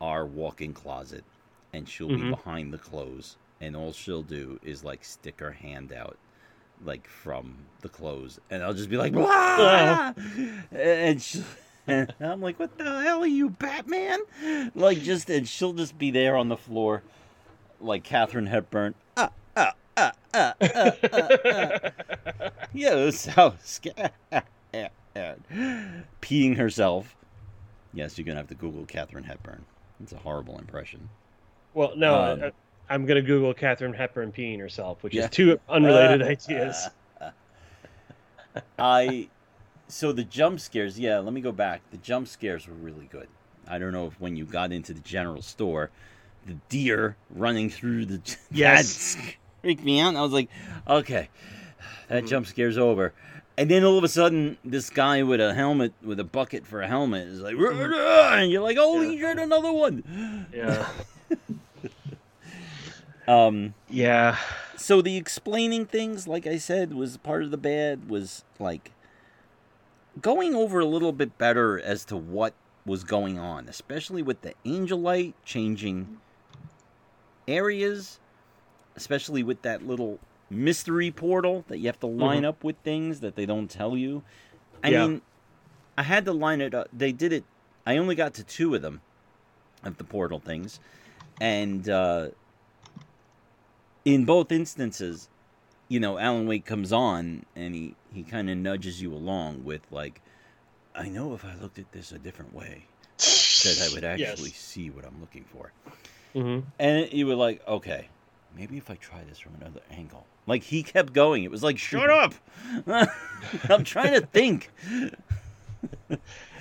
our walk-in closet, and she'll be Mhm. behind the clothes, and all she'll do is like stick her hand out, like from the clothes, and I'll just be like, "Wah!" and she. And I'm like, what the hell are you, Batman? Like, just, and she'll just be there on the floor, like Katharine Hepburn. Ah, ah, ah, ah, ah, ah, ah. Yeah, so scared. Peeing herself. Yes, you're going to have to Google Katharine Hepburn. It's a horrible impression. Well, no, Um, uh, I'm gonna Google Katharine Hepburn peeing herself, which Yeah. is two unrelated Uh, ideas. I so the jump scares, yeah, let me go back. The jump scares were really good. I don't know if when you got into the general store, the deer running through the Yes. freaked me out. I was like, okay, that Mhm. jump scare's over. And then all of a sudden, this guy with a helmet, with a bucket for a helmet, is like, and you're like, holy shit, another one. yeah, Um, yeah, so the explaining things like i said was part of the bad was like going over a little bit better as to what was going on especially with the angel light changing areas especially with that little mystery portal that you have to line up with things that they don't tell you. I Yeah. mean i had to line it up. They did it i only got to two of them of the portal things. And uh in both instances, you know, Alan Wake comes on and he, he kind of nudges you along with, like, I know if I looked at this a different way, that I would actually Yes. see what I'm looking for. hmm And you were like, okay, maybe if I try this from another angle. Like, he kept going. It was like, shut up! I'm trying to think.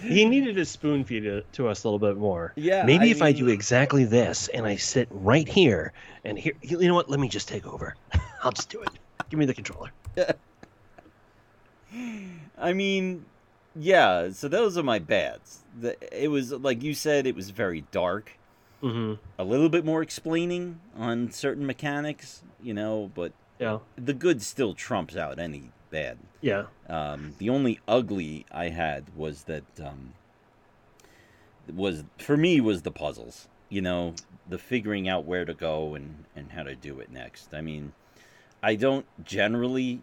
He needed to spoon feed it to us a little bit more. Yeah. Maybe if I do exactly this and I sit right here and here, you know what? Let me just take over. I'll just do it. Give me the controller. I mean, yeah, so those are my bads. The, it was, like you said, it was very dark. hmm a little bit more explaining on certain mechanics, you know, but Yeah, the good still trumps out any bad. yeah, Um, the only ugly I had was that um, was for me was the puzzles. You know, the figuring out where to go and and how to do it next. I mean, I don't generally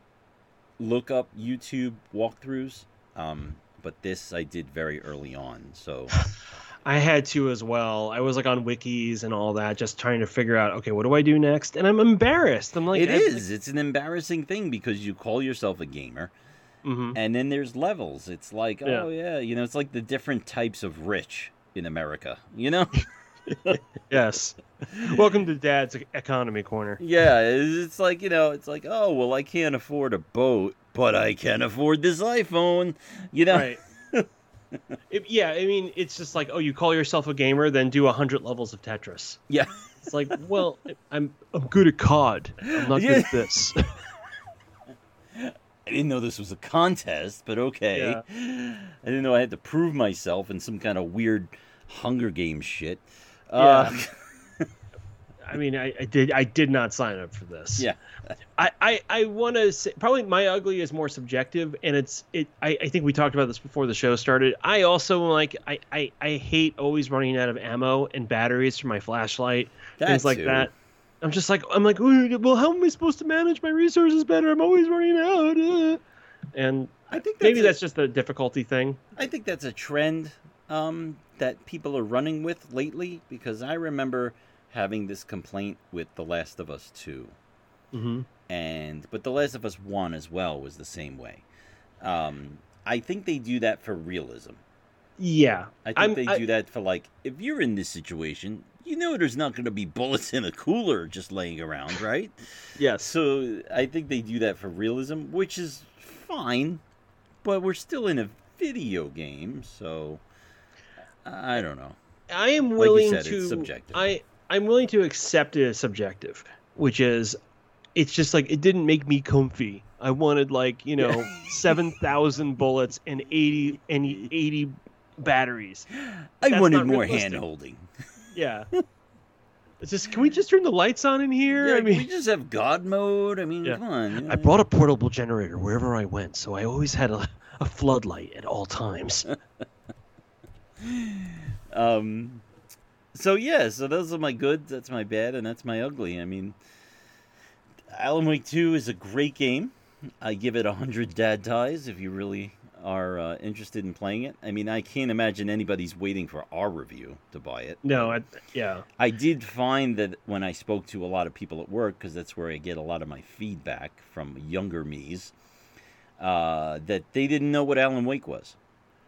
look up YouTube walkthroughs, um, but this I did very early on. So I had to as well. I was like on wikis and all that, just trying to figure out, okay, what do I do next? And I'm embarrassed. I'm like, it is. It's an embarrassing thing because you call yourself a gamer. hmm and then there's levels. It's like, Yeah. oh yeah, you know, it's like the different types of rich in America. You know? Yes. Welcome to Dad's economy corner. yeah, it's it's like you know, it's like, oh well, I can't afford a boat, but I can afford this iPhone. You know? Right. It- yeah, I mean, it's just like, oh, you call yourself a gamer, then do a hundred levels of Tetris. Yeah. It's like, well, I'm I'm good at COD. I'm not Yeah. good at this. I didn't know this was a contest, but okay. Yeah. I didn't know I had to prove myself in some kind of weird Hunger Games shit. Uh, I mean, I, I did I did not sign up for this. yeah. I, I, I want to say probably my ugly is more subjective, and it's it. I, I think we talked about this before the show started. I also like I, I, I hate always running out of ammo and batteries for my flashlight, That things like too. that. I'm just like I'm like, well, how am I supposed to manage my resources better? I'm always running out. uh." And I think that's maybe a- that's just the difficulty thing. I think that's a trend um, that people are running with lately because I remember having this complaint with The Last of Us 2. Mm-hmm. And but The Last of Us 1 as well was the same way. Um, I think they do that for realism. Yeah, I think I'm- they I- do that for like if you're in this situation, you know there's not going to be bullets in a cooler just laying around, right? yes, So I think they do that for realism, which is fine, but we're still in a video game, so I don't know. I am you willing said, it's to. subjective. I I'm willing to accept it as subjective, which is, it's just like it didn't make me comfy. I wanted like you know seven thousand bullets and eighty and eighty batteries. I That's wanted more hand holding. Yeah. It's just can we just turn the lights on in here? Yeah, I mean, we just have God mode. I mean, Yeah. come on. I brought a portable generator wherever I went, so I always had a, a floodlight at all times. Um, so yeah, so those are my good. That's my bad, and that's my ugly. I mean, Alan Wake Two is a great game. I give it a hundred dad ties if you really are uh, interested in playing it. I mean, I can't imagine anybody's waiting for our review to buy it. No, I, yeah. I did find that when I spoke to a lot of people at work, because that's where I get a lot of my feedback from younger me's, uh, that they didn't know what Alan Wake was.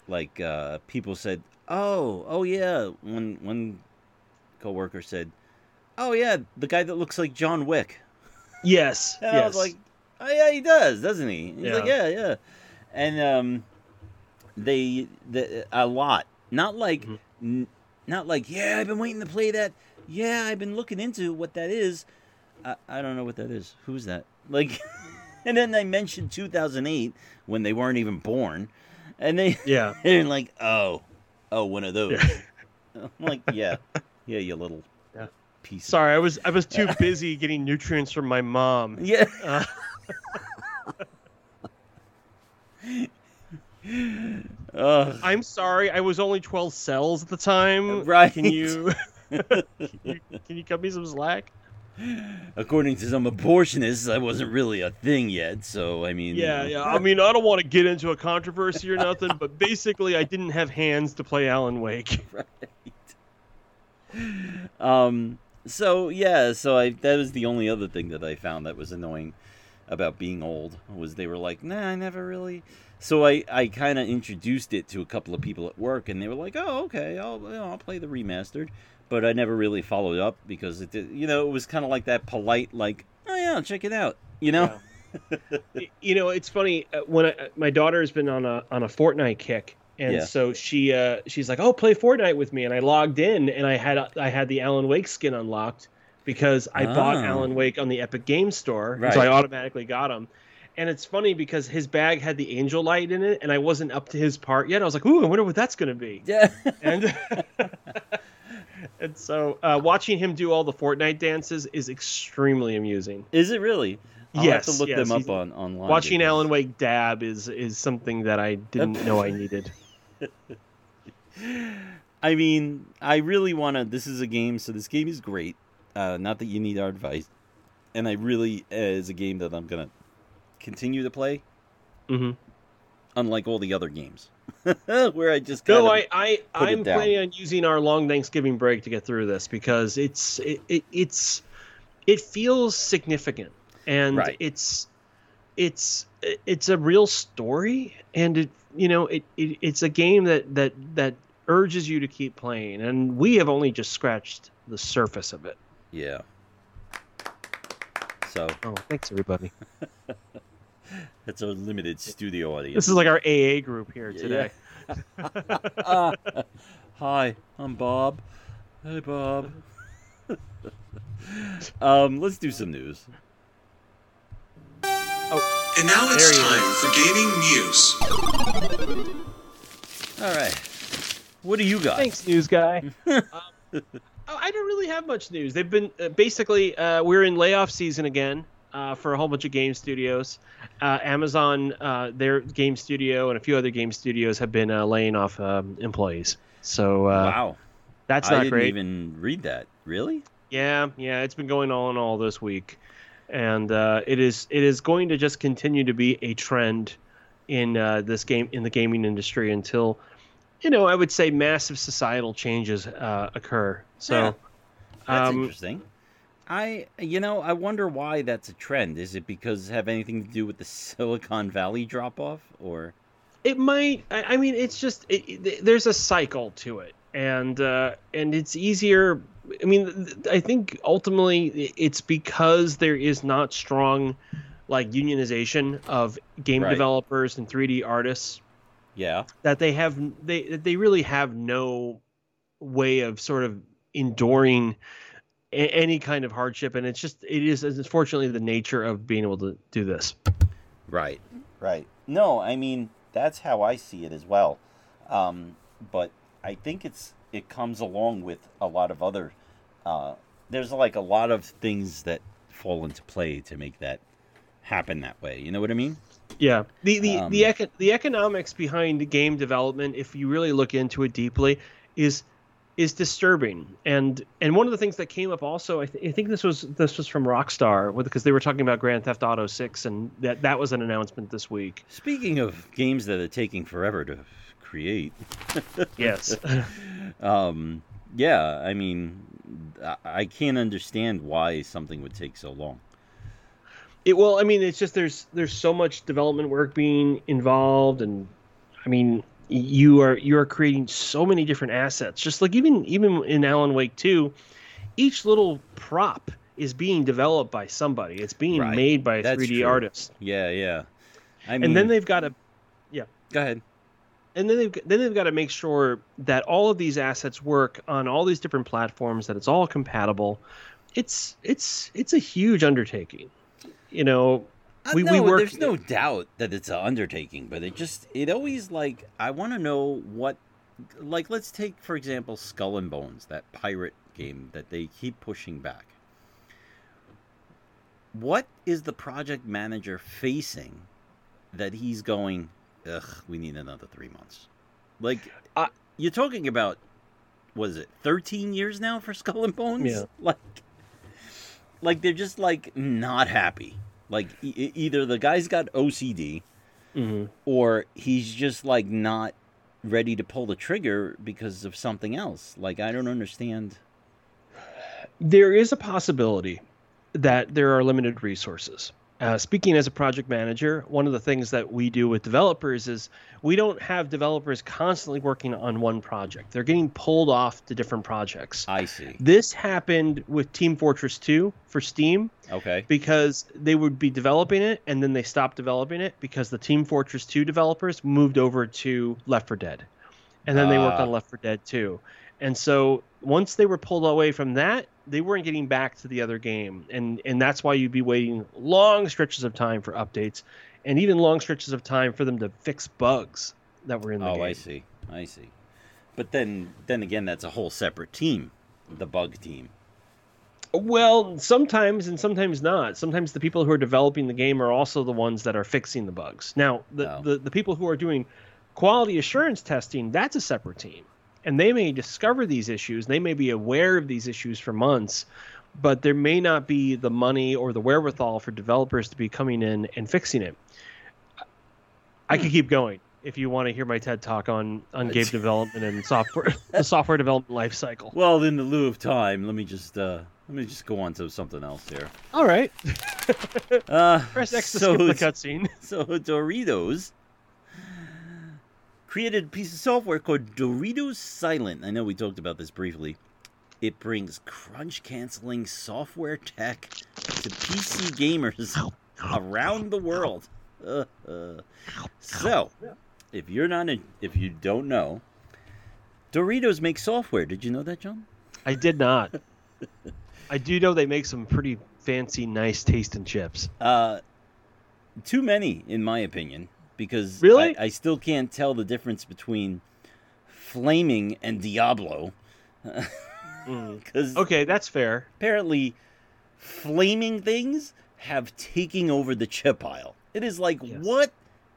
Like uh, people said, "Oh, oh yeah." when one coworker said, "Oh yeah, the guy that looks like John Wick." Yes. And yes. I was like, "Oh yeah, he does, doesn't he?" He's like, Yeah. "Yeah, yeah." And um, they the, a lot, not like, Mhm. n- not like, "Yeah, I've been waiting to play that." Yeah, I've been looking into what that is. I, I don't know what that is. Who's that? Like, and then they mentioned 2008 when they weren't even born, and they yeah. they're like, "Oh, oh, one of those." Yeah. I'm like, "Yeah, yeah, you little Yeah. piece." Sorry, I was I was too busy getting nutrients from my mom. Yeah. Uh, Ugh. I'm sorry, I was only 12 cells at the time. Right. Can you, can you can you cut me some slack? According to some abortionists, I wasn't really a thing yet. So I mean, Yeah, yeah. I mean, I don't want to get into a controversy or nothing, but basically, I didn't have hands to play Alan Wake. Um. So yeah. So I that was the only other thing that I found that was annoying about being old was they were like, nah, I never really. So I I kind of introduced it to a couple of people at work, and they were like, oh, okay, I'll you know, I'll play the remastered. But I never really followed up because it did, you know it was kind of like that polite like oh yeah check it out you know Y- you know, it's funny uh, when I, my daughter has been on a on a Fortnite kick, and Yeah. so she uh, she's like, "Oh, play Fortnite with me," and I logged in, and I had I had the Alan Wake skin unlocked because I bought Oh. Alan Wake on the Epic Game Store, Right. so I automatically got him. And it's funny because his bag had the angel light in it, and I wasn't up to his part yet. I was like, "Ooh, I wonder what that's gonna be." yeah and and so uh, watching him do all the Fortnite dances is extremely amusing. is it really I'll yes, have to look yes, them up on online Watching Alan Wake dab is is something that I didn't know I needed. I mean, I really want to. This is a game, so this game is great. Uh, not that you need our advice, and I really uh, is a game that I'm gonna continue to play. hmm Unlike all the other games, where I just No, I, I, I'm planning on using our long Thanksgiving break to get through this because it's it, it it's it feels significant and Right. it's it's it's a real story and it you know it, it it's a game that that that urges you to keep playing and we have only just scratched the surface of it. yeah. So Oh, thanks everybody. that's our limited studio audience. This is like our AA group here Yeah, today. Ah, hi, I'm Bob. Hey, Bob. um, let's do some news. And now it's he time for gaming news. All right. What do you got? Thanks, news guy. um, I don't really have much news. They've been uh, basically uh, we're in layoff season again uh, for a whole bunch of game studios. Uh, Amazon, uh, their game studio, and a few other game studios have been uh, laying off um, employees. So uh, wow. that's not great. I didn't great. even read that. Really? Yeah, yeah, it's been going on all this week, and uh, it is it is going to just continue to be a trend in uh, this game in the gaming industry until you know I would say massive societal changes uh, occur. So. Yeah. That's um, interesting. I, you know, I wonder why that's a trend. Is it because have anything to do with the Silicon Valley drop off, or It might. I I mean, it's just it, it- there's a cycle to it, and uh, and it's easier. I mean, I think ultimately it's because there is not strong like unionization of game Right. developers and 3D artists yeah, that they have they they really have no way of sort of enduring a- any kind of hardship, and it's just it is unfortunately the nature of being able to do this. right, right. No, I mean that's how I see it as well. Um, but I think it's it comes along with a lot of other. Uh, there's like a lot of things that fall into play to make that happen that way. You know what I mean? Yeah, the the Um, the, eco- the economics behind game development, if you really look into it deeply, is is disturbing. And and one of the things that came up also, I, th- I think this was this was from Rockstar because they were talking about Grand Theft Auto Six, and that that was an announcement this week. Speaking of games that are taking forever to create, Yes. um, yeah, I mean, I, can't understand why something would take so long. It well, I mean, it's just there's there's so much development work being involved, and I mean, you are you are creating so many different assets. Just like even even in Alan Wake two, each little prop is being developed by somebody. It's being Right. made by a That's 3D true. artist, Yeah, yeah. I mean, and then they've got a Yeah. go ahead. And then they've then they've got to make sure that all of these assets work on all these different platforms, that it's all compatible. It's it's it's a huge undertaking. You know, Uh, We- no, we work- there's no doubt that it's an undertaking, but it just it always like I want to know what like let's take for example Skull and Bones, that pirate game that they keep pushing back. What is the project manager facing that he's going, ugh, we need another three months? Like I- you're talking about was it 13 years now for Skull and Bones? Yeah. Like like they're just like not happy. Like e- either the guy's got OCD mhm. or he's just like not ready to pull the trigger because of something else. Like I don't understand. there is a possibility that there are limited resources. Uh, speaking as a project manager, one of the things that we do with developers is we don't have developers constantly working on one project. They're getting pulled off to different projects. I see. This happened with Team Fortress 2 for Steam Okay. because they would be developing it and then they stopped developing it because the Team Fortress 2 developers moved over to Left 4 Dead. And then they worked Ah. on Left 4 Dead 2. And so once they were pulled away from that, they weren't getting back to the other game. And and that's why you'd be waiting long stretches of time for updates and even long stretches of time for them to fix bugs that were in the Oh, game. Oh, I see. I see. But then then again that's a whole separate team, the bug team. Well, sometimes and sometimes not. Sometimes the people who are developing the game are also the ones that are fixing the bugs. Now, the, Oh. the, the people who are doing quality assurance testing, that's a separate team. And they may discover these issues, they may be aware of these issues for months, but there may not be the money or the wherewithal for developers to be coming in and fixing it. I could keep going if you want to hear my TED talk on, on game development and software the software development life cycle. Well, in the lieu of time, let me just uh let me just go on to something else here. All right. Uh Press X to so skip the cutscene. So Doritos created a piece of software called Doritos Silent. I know we talked about this briefly. It brings crunch canceling software tech to PC gamers around the world. Uh, uh. So, if you're not in, if you don't know, Doritos make software. Did you know that, John? I did not. I do know they make some pretty fancy, nice tasting chips. Uh, too many, in my opinion, because Really? I, I still can't tell the difference between flaming and Diablo. Hmm. Because Okay, that's fair. apparently, flaming things have taken over the chip aisle. It is like, Yes. what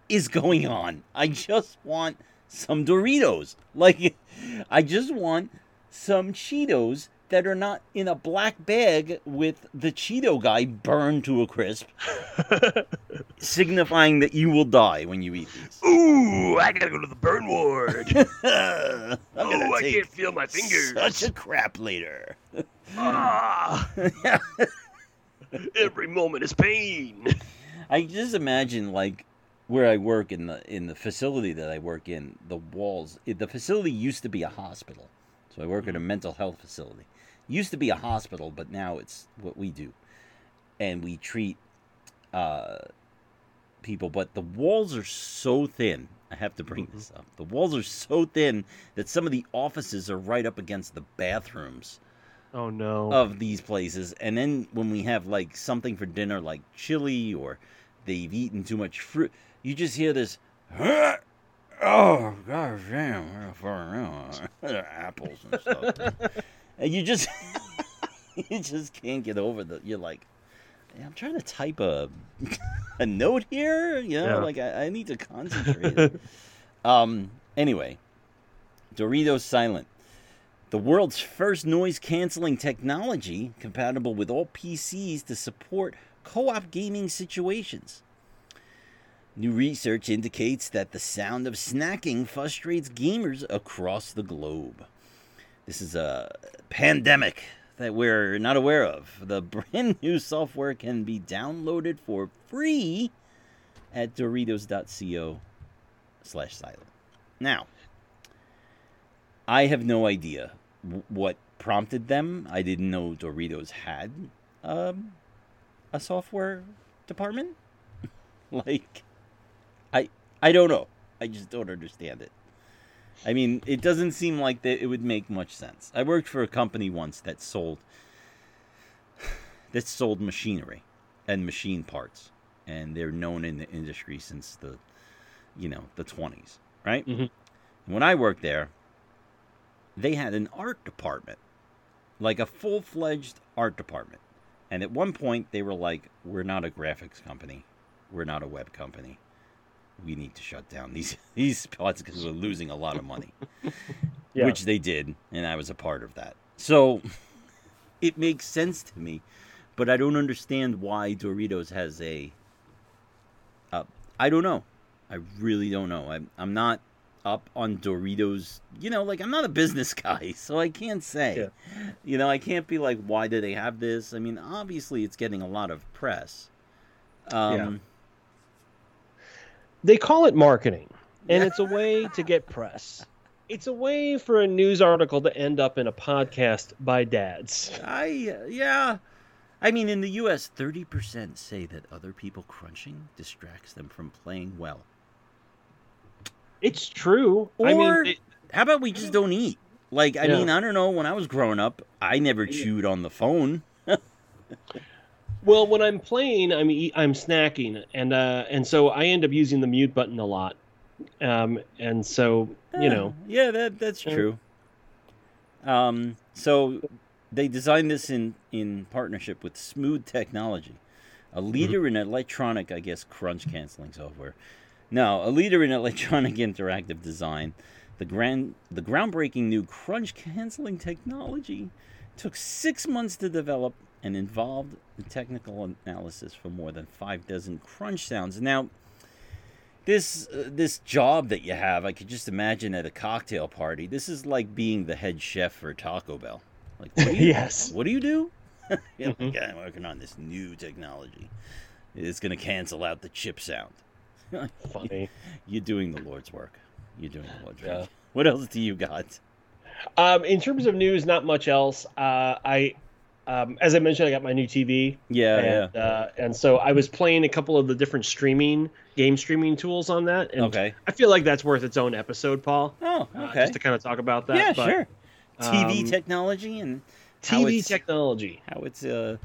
is going on? I just want some Doritos. Like, I just want some Cheetos that are not in a black bag with the Cheeto guy burned to a crisp, signifying that you will die when you eat these. Ooh, I gotta go to the burn ward. oh, I'm gonna feel my fingers. such a crap later. Ah, every moment is pain. I just imagine like where I work in the in the facility that I work in, the walls. It, the facility used to be a hospital, so I work at a mental health facility. Used to be a hospital, but now it's what we do, and we treat uh, people. But the walls are so thin. I have to bring this up. The walls are so thin that some of the offices are right up against the bathrooms Oh no. of these places. And then when we have like something for dinner, like chili, or they've eaten too much fruit, you just hear this. Oh, god damn! apples and stuff. And you just you just can't get over the. You're like, "Yeah, I'm trying to type a a note here. You know, Yeah. like I, I need to concentrate. um. Anyway, Doritos Silent, the world's first noise canceling technology compatible with all PCs to support co-op gaming situations. New research indicates that the sound of snacking frustrates gamers across the globe. This is a pandemic that we're not aware of. The brand new software can be downloaded for free at doritos.co slash silent. Now, I have no idea what prompted them. I didn't know Doritos had um, a software department. like, I I don't know. I just don't understand it. I mean, it doesn't seem like that it would make much sense. I worked for a company once that sold that sold machinery and machine parts, and they're known in the industry since the you know the 20s, right? Mhm. When I worked there, they had an art department, like a full fledged art department. And at one point, they were like, "We're not a graphics company, we're not a web company. We need to shut down these these spots because we're losing a lot of money." Yeah. Which they did, and I was a part of that. So it makes sense to me, but I don't understand why Doritos has a. Uh, I don't know. I really don't know. I'm I'm not up on Doritos. You know, like I'm not a business guy, so I can't say. Yeah. You know, I can't be like, why do they have this? I mean, obviously, it's getting a lot of press. Um, they call it marketing and it's a way to get press it's a way for a news article to end up in a podcast by dads I yeah. I mean, in the U.S., thirty percent say that other people crunching distracts them from playing well. it's true Or i mean it- how about we just don't eat? Like, I Yeah. mean, I don't know. When I was growing up, I never chewed on the phone. well when i'm playing i'm eat, i'm snacking and uh and so i end up using the mute button a lot um and so you know Yeah, that that's Yeah. true. Um, so they designed this in in partnership with Smooth Technology, a leader in electronic, I guess, crunch canceling software. Now, a leader in electronic interactive design. The grand the groundbreaking new crunch canceling technology took six months to develop and involved in technical analysis for more than five dozen crunch sounds. Now, this uh, this job that you have, I could just imagine at a cocktail party. This is like being the head chef for Taco Bell. Like, what do you, Yes. What do you do? yeah, Mhm. like, I'm working on this new technology. It's gonna cancel out the chip sound. funny You're doing the Lord's work. You're doing the Lord's Yeah. work. What else do you got? um in terms of news not much else uh i um, as I mentioned, I got my new TV, Yeah, and uh, and so I was playing a couple of the different streaming game streaming tools on that. And Okay. I feel like that's worth its own episode, Paul. Oh, uh, okay. just to kind of talk about that. yeah, but sure. TV um, technology and TV it's, technology. how it's uh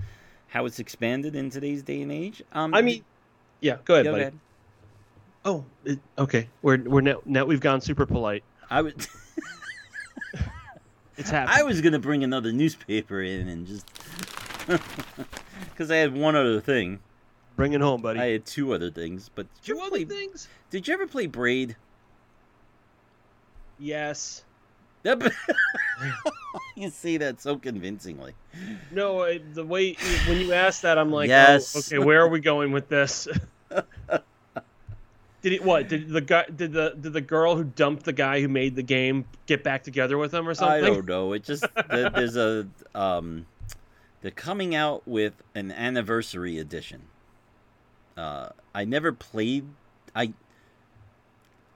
how it's expanded in today's day and age. Um, I mean, yeah. Go ahead, go buddy. ahead. Oh, it, okay. We're we're now now we've gone super polite. I would. It's happening. I was gonna bring another newspaper in and just because I had one other thing. Bring it home, buddy. I had two other things, but did you Two other play? things. Did you ever play Braid? Yes. Yep. you say that so convincingly. No, I- the way when you asked that, I'm like, oh, Yes. oh, okay, where are we going with this? did it what? Did the guy? Did the did the girl who dumped the guy who made the game get back together with him or something? I don't know. It just there- there's a um, they're coming out with an anniversary edition. Uh, I never played. I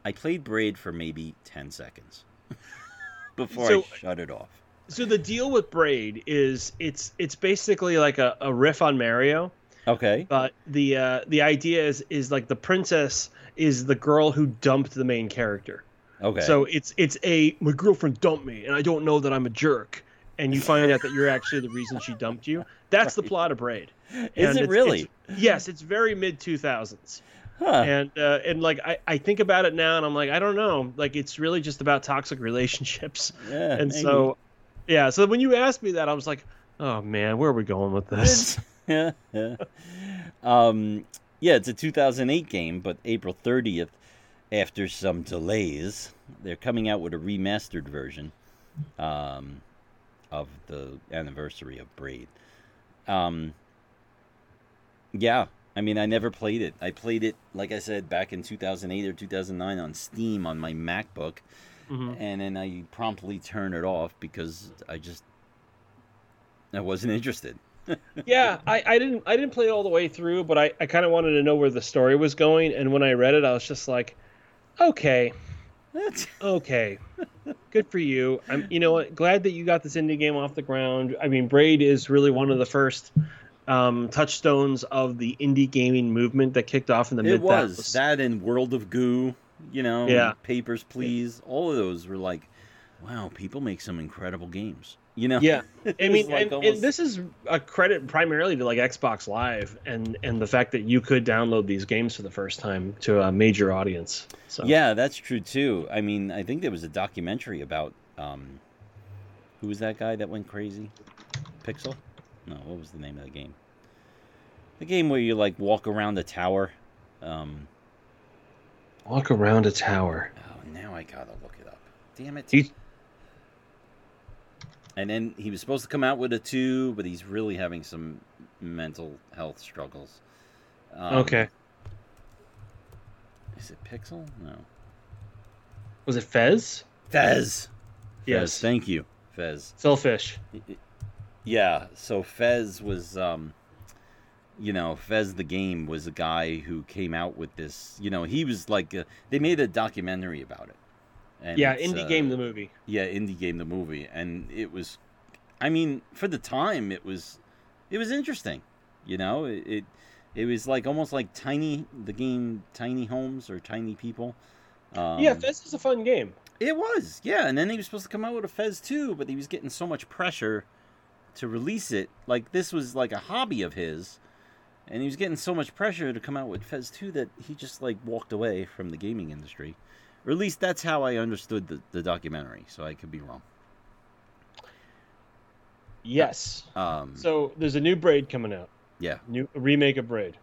I played Braid for maybe ten seconds before So- I shut it off. So the deal with Braid is it's it's basically like a, a riff on Mario, Okay. but the uh, the idea is is like the princess is the girl who dumped the main character. Okay. So it's it's a my girlfriend dumped me and I don't know that I'm a jerk. And you find out that you're actually the reason she dumped you. That's the plot of Braid. is it it's- really? it's- yes, it's very mid two thousands. Huh. and uh, and like I, I think about it now and I'm like I don't know like it's really just about toxic relationships yeah, and maybe. so yeah so when you asked me that I was like oh man where are we going with this yeah, yeah. Um, yeah, it's a 2008 game, but April 30th, after some delays, they're coming out with a remastered version um, of the anniversary of Braid. Um, yeah, I mean, I never played it. I played it, like I said, back in 2008 or 2009 on Steam on my MacBook, Mhm. and then I promptly turned it off because I just I wasn't interested. Yeah I, I didn't I didn't play all the way through but I, I kind of wanted to know where the story was going and when I read it I was just like okay. That's okay. Good for you. I'm you know what? Glad that you got this indie game off the ground. I mean braid is really one of the first um, touchstones of the indie gaming movement that kicked off in the mid. it was. That and World of Goo, you know, Yeah. Papers Please, all of those were like, wow, people make some incredible games, you know. yeah i mean like and, almost- and this is a credit primarily to like xbox live and and the fact that you could download these games for the first time to a major audience so yeah, that's true too. I mean, I think there was a documentary about um, who was that guy that went crazy? Pixel? No, what was the name of the game? The game where you like walk around a tower. Um, walk around a tower oh, now I gotta look it up. Damn it. He- And then he was supposed to come out with a two, but he's really having some mental health struggles. Um, okay Is it Pixel? No. was it fez Fez. Fez. yes Thank you, Fez. Selfish. Yeah. So Fez was, um, you know, Fez the game was a guy who came out with this. You know, he was like, uh they made a documentary about it. And Yeah, indie uh, game the movie. Yeah, indie game the movie, and it was, I mean, for the time, it was, it was interesting. You know, it, it, it was like almost like tiny the game, Tiny Homes or Tiny People. Um, yeah, Fez is a fun game. it was, yeah. And then he was supposed to come out with a Fez too, but he was getting so much pressure to release it. Like this was like a hobby of his, and he was getting so much pressure to come out with Fez 2 that he just like walked away from the gaming industry. Or at least that's how I understood the, the documentary. So I could be wrong. Yes. Um, So there's a new Braid coming out. yeah. New a remake of Braid.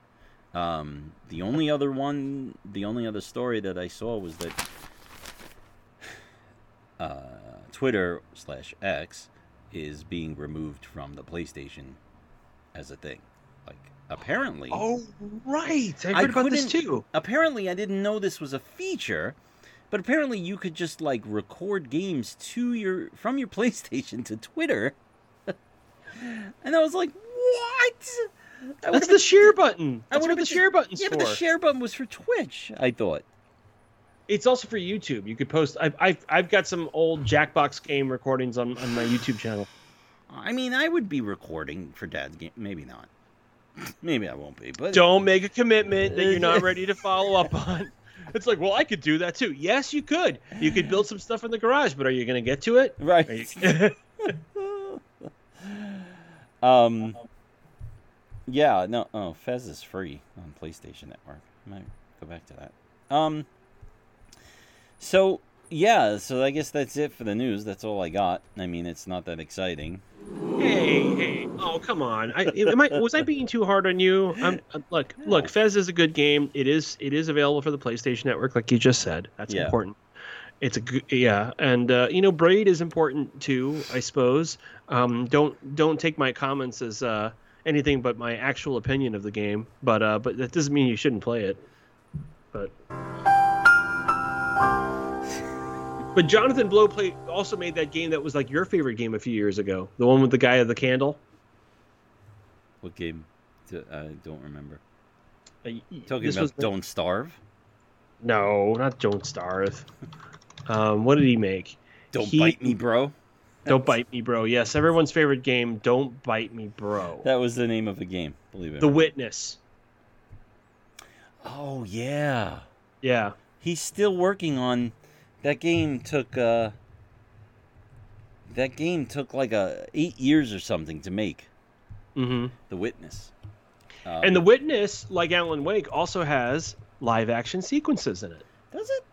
Um, the only other one, the only other story that I saw was that uh, Twitter slash X is being removed from the PlayStation as a thing. Like apparently, Oh right, I I heard about this too. apparently I didn't know this was a feature, but apparently you could just like record games to your from your PlayStation to Twitter. and I was like, what? I That's the share button. I That's would've what the share button's yeah, for. but the share button was for Twitch. I thought. It's also for YouTube. You could post. I've, I've, I've got some old Jackbox game recordings on, on my YouTube channel. I mean, I would be recording for Dad's game. Maybe not. Maybe I won't be. But Don't make a commitment that you're not ready to follow up on. It's like, well, I could do that too. Yes, you could. You could build some stuff in the garage, but are you going to get to it? right. You... um. Yeah. No. Oh, Fez is free on PlayStation Network. I might go back to that. Um. So yeah. So I guess that's it for the news. That's all I got. I mean, it's not that exciting. Hey, hey! Oh, come on! I, am I was I being too hard on you? I'm, I'm- look, look. Fez is a good game. It is it is available for the PlayStation Network, like you just said. That's Yeah. important. It's a good yeah, and uh, you know, Braid is important too. I suppose. Um, don't don't take my comments as uh, anything but my actual opinion of the game. But uh, but that doesn't mean you shouldn't play it. But. But Jonathan Blow play, also made that game that was like your favorite game a few years ago. The one with the guy of the candle. What game? I don't remember. Uh, Talking about was- Don't Starve. No, not Don't Starve. Um, what did he make? Don't He- bite me, bro. Don't bite me, bro. Yes, everyone's favorite game. Don't bite me, bro. That was the name of the game. Believe it. The. Witness. Oh yeah. Yeah. He's still working on that game took uh that game took like a 8 years or something to make. hmm The Witness. Um, And The Witness, like Alan Wake, also has live action sequences in it. Does it?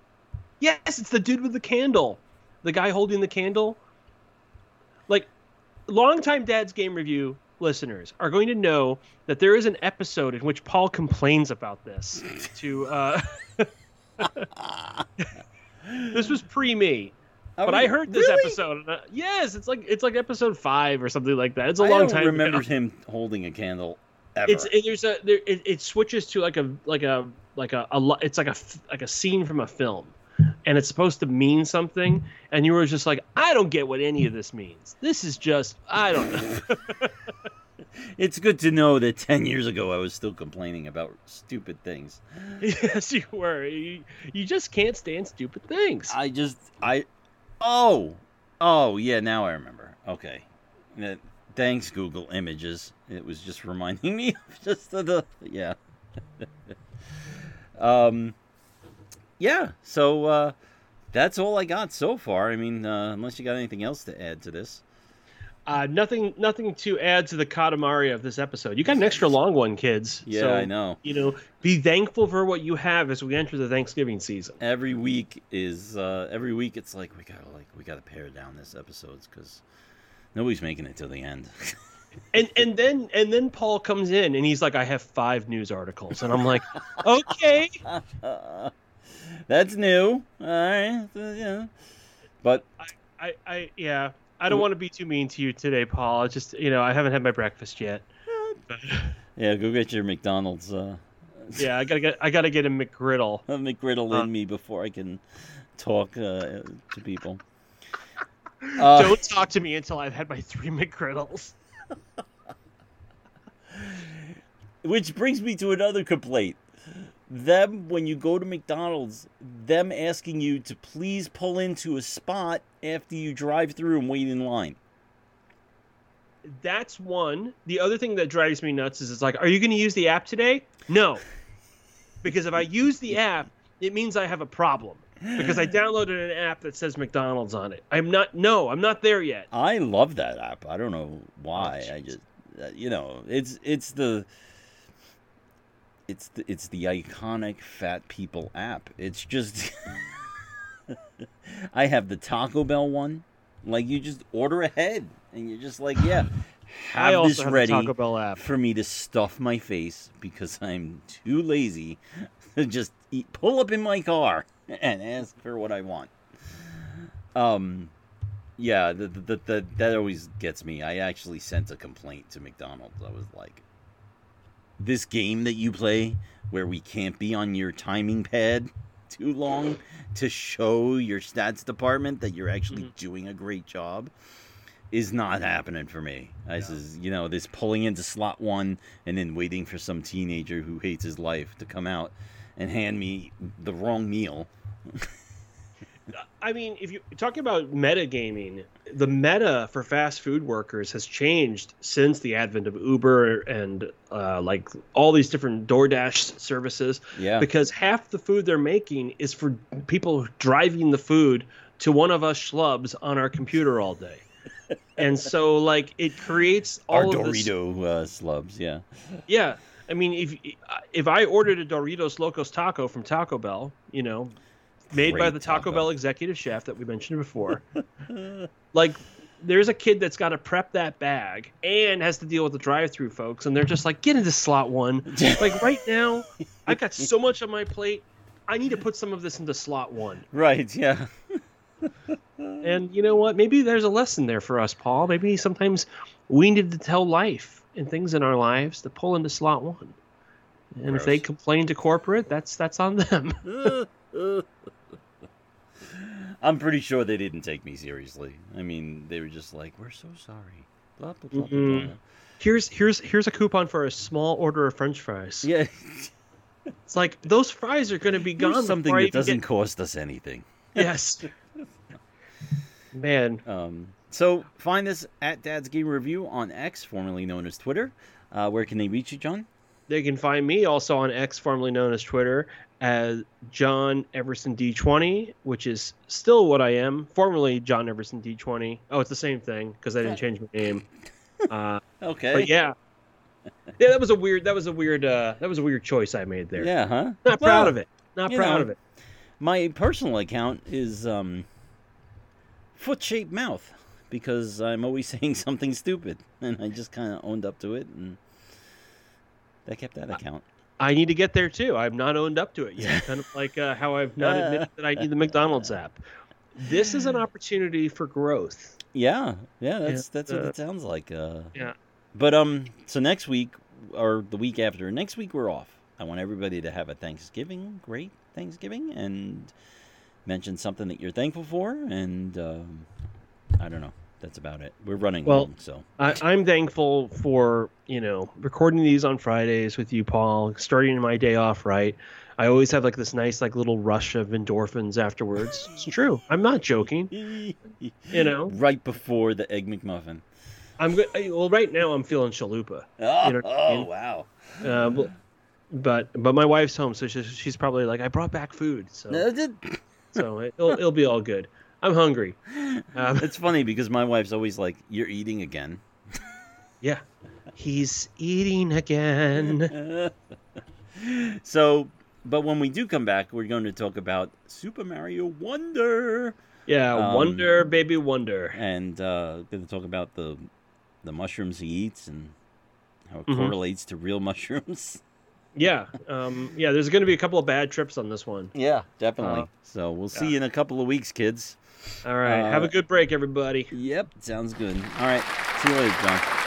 Yes, it's the dude with the candle, the guy holding the candle. Like, longtime Dad's Game Review listeners are going to know that there is an episode in which Paul complains about this to. Uh, this was pre me. Oh, But I heard this really? episode. And, uh, yes, it's like it's like episode five or something like that. It's a I long time. remember ago. him holding a candle ever. It's it, there's a there, it, it switches to like a like a like a, a it's like a like a scene from a film, and it's supposed to mean something, and you were just like, I don't get what any of this means. This is just I don't know. It's good to know that 10 years ago I was still complaining about stupid things. yes, you were. You, you just can't stand stupid things. I just, I, oh, oh, yeah, now I remember. Okay. Thanks, Google Images. It was just reminding me of just the, the yeah. um, yeah, so, uh, that's all I got so far. I mean, uh, unless you got anything else to add to this. Uh, nothing nothing to add to the Katamari of this episode. You got an extra long one, kids. Yeah, so, I know. You know, be thankful for what you have as we enter the Thanksgiving season. every week is uh every week it's like we gotta like we gotta pare down this episodes because nobody's making it till the end and and then and then Paul comes in and he's like, I have five news articles, and I'm like, okay, that's new all right yeah but I I yeah, I don't want to be too mean to you today, Paul. I just you know I haven't had my breakfast yet. Yeah go get your mcdonald's uh yeah, I gotta get I gotta get a McGriddle. A McGriddle Uh. in me before i can talk uh, to people uh, don't talk to me until I've had my three McGriddles. Which brings me to another complaint. Them, when you go to McDonald's, them asking you to please pull into a spot after you drive through and wait in line. That's one. The other thing that drives me nuts is it's like, are you going to use the app today? No, because if I use the app, it means I have a problem. Because I downloaded an app that says McDonald's on it. I'm not. No, I'm not there yet. I love that app. I don't know why. Oh, I just, uh, you know, it's it's the it's the it's the iconic fat people app. It's just I have the Taco Bell one. Like you just order ahead and you're just like, yeah, have this have ready Taco Bell app. for me to stuff my face because I'm too lazy to just eat, pull up in my car and ask for what I want. Um, yeah, the, the, the, that always gets me. I actually sent a complaint to McDonald's. I was like, this game that you play where we can't be on your timing pad too long to show your stats department that you're actually Mhm. doing a great job is not happening for me. I says, you know, this pulling into slot one and then waiting for some teenager who hates his life to come out and hand me the wrong meal. I mean, if you're talking about metagaming, the meta for fast food workers has changed since the advent of Uber and uh, like all these different DoorDash services. Yeah. Because half the food they're making is for people driving the food to one of us schlubs on our computer all day. and so, like, it creates Our all of this Dorito uh, slubs, yeah. Yeah, I mean, if if I ordered a Doritos Locos Taco from Taco Bell, you know, made by the Taco, taco. Bell executive chef that we mentioned before, like there's a kid that's got to prep that bag and has to deal with the drive-through folks, and they're just like, get into slot one. like right now, I've got so much on my plate. I need to put some of this into slot one. Right, yeah. And you know what? Maybe there's a lesson there for us, Paul. Maybe sometimes we need to tell life and things in our lives to pull into slot one. And if they complain to corporate, that's that's on them. I'm pretty sure they didn't take me seriously. I mean, they were just like, "We're so sorry." Blah blah blah. blah, Mhm. blah. Here's here's here's a coupon for a small order of French fries. Yeah, It's like those fries are going to be gone. here's something that doesn't get- cost us anything. Yes. Man, Um, so find us at Dad's Game Review on X, formerly known as Twitter. Uh, where can they reach you, John? They can find me also on X, formerly known as Twitter, as John Everson D20, which is still what I am. Formerly John Everson D20. Oh, it's the same thing because I didn't change my name. Uh, Okay. but yeah, yeah, that was a weird. That was a weird. Uh, that was a weird choice I made there. Yeah, huh? Not Well, proud of it. Not proud know. of it. My personal account is um, foot shaped mouth because I'm always saying something stupid, and I just kind of owned up to it, and I kept that account. I need to get there too. I've not owned up to it yet. kind of like uh, how I've not admitted that I need the McDonald's app. This is an opportunity for growth. Yeah, yeah, that's Yeah, that's what uh, it sounds like. Uh, Yeah. But um, so next week or the week after, next week we're off. I want everybody to have a Thanksgiving, great Thanksgiving, and mention something that you're thankful for. And um, I don't know. That's about it. We're running Well, long, so I, I'm thankful for you know recording these on Fridays with you, Paul. Starting my day off right. I always have like this nice like little rush of endorphins afterwards. It's true. I'm not joking. you know? right before the egg McMuffin. I'm good. Well, right now I'm feeling chalupa. Oh, know what I oh mean? wow! Uh, but- but but my wife's home, so she's, she's probably like, I brought back food, so so it'll it'll be all good. I'm hungry. Um, it's funny because my wife's always like, "You're eating again." yeah, he's eating again. so, but when we do come back, we're going to talk about Super Mario Wonder, Yeah, Um, wonder, baby, wonder. and uh, going to talk about the the mushrooms he eats and how it Mhm. correlates to real mushrooms. Yeah, um, yeah. There's going to be a couple of bad trips on this one. Yeah, definitely. Uh, so we'll see you in a couple of weeks, kids. All right, have Uh, a good break, everybody. Yep, sounds good. All right, see you later, John.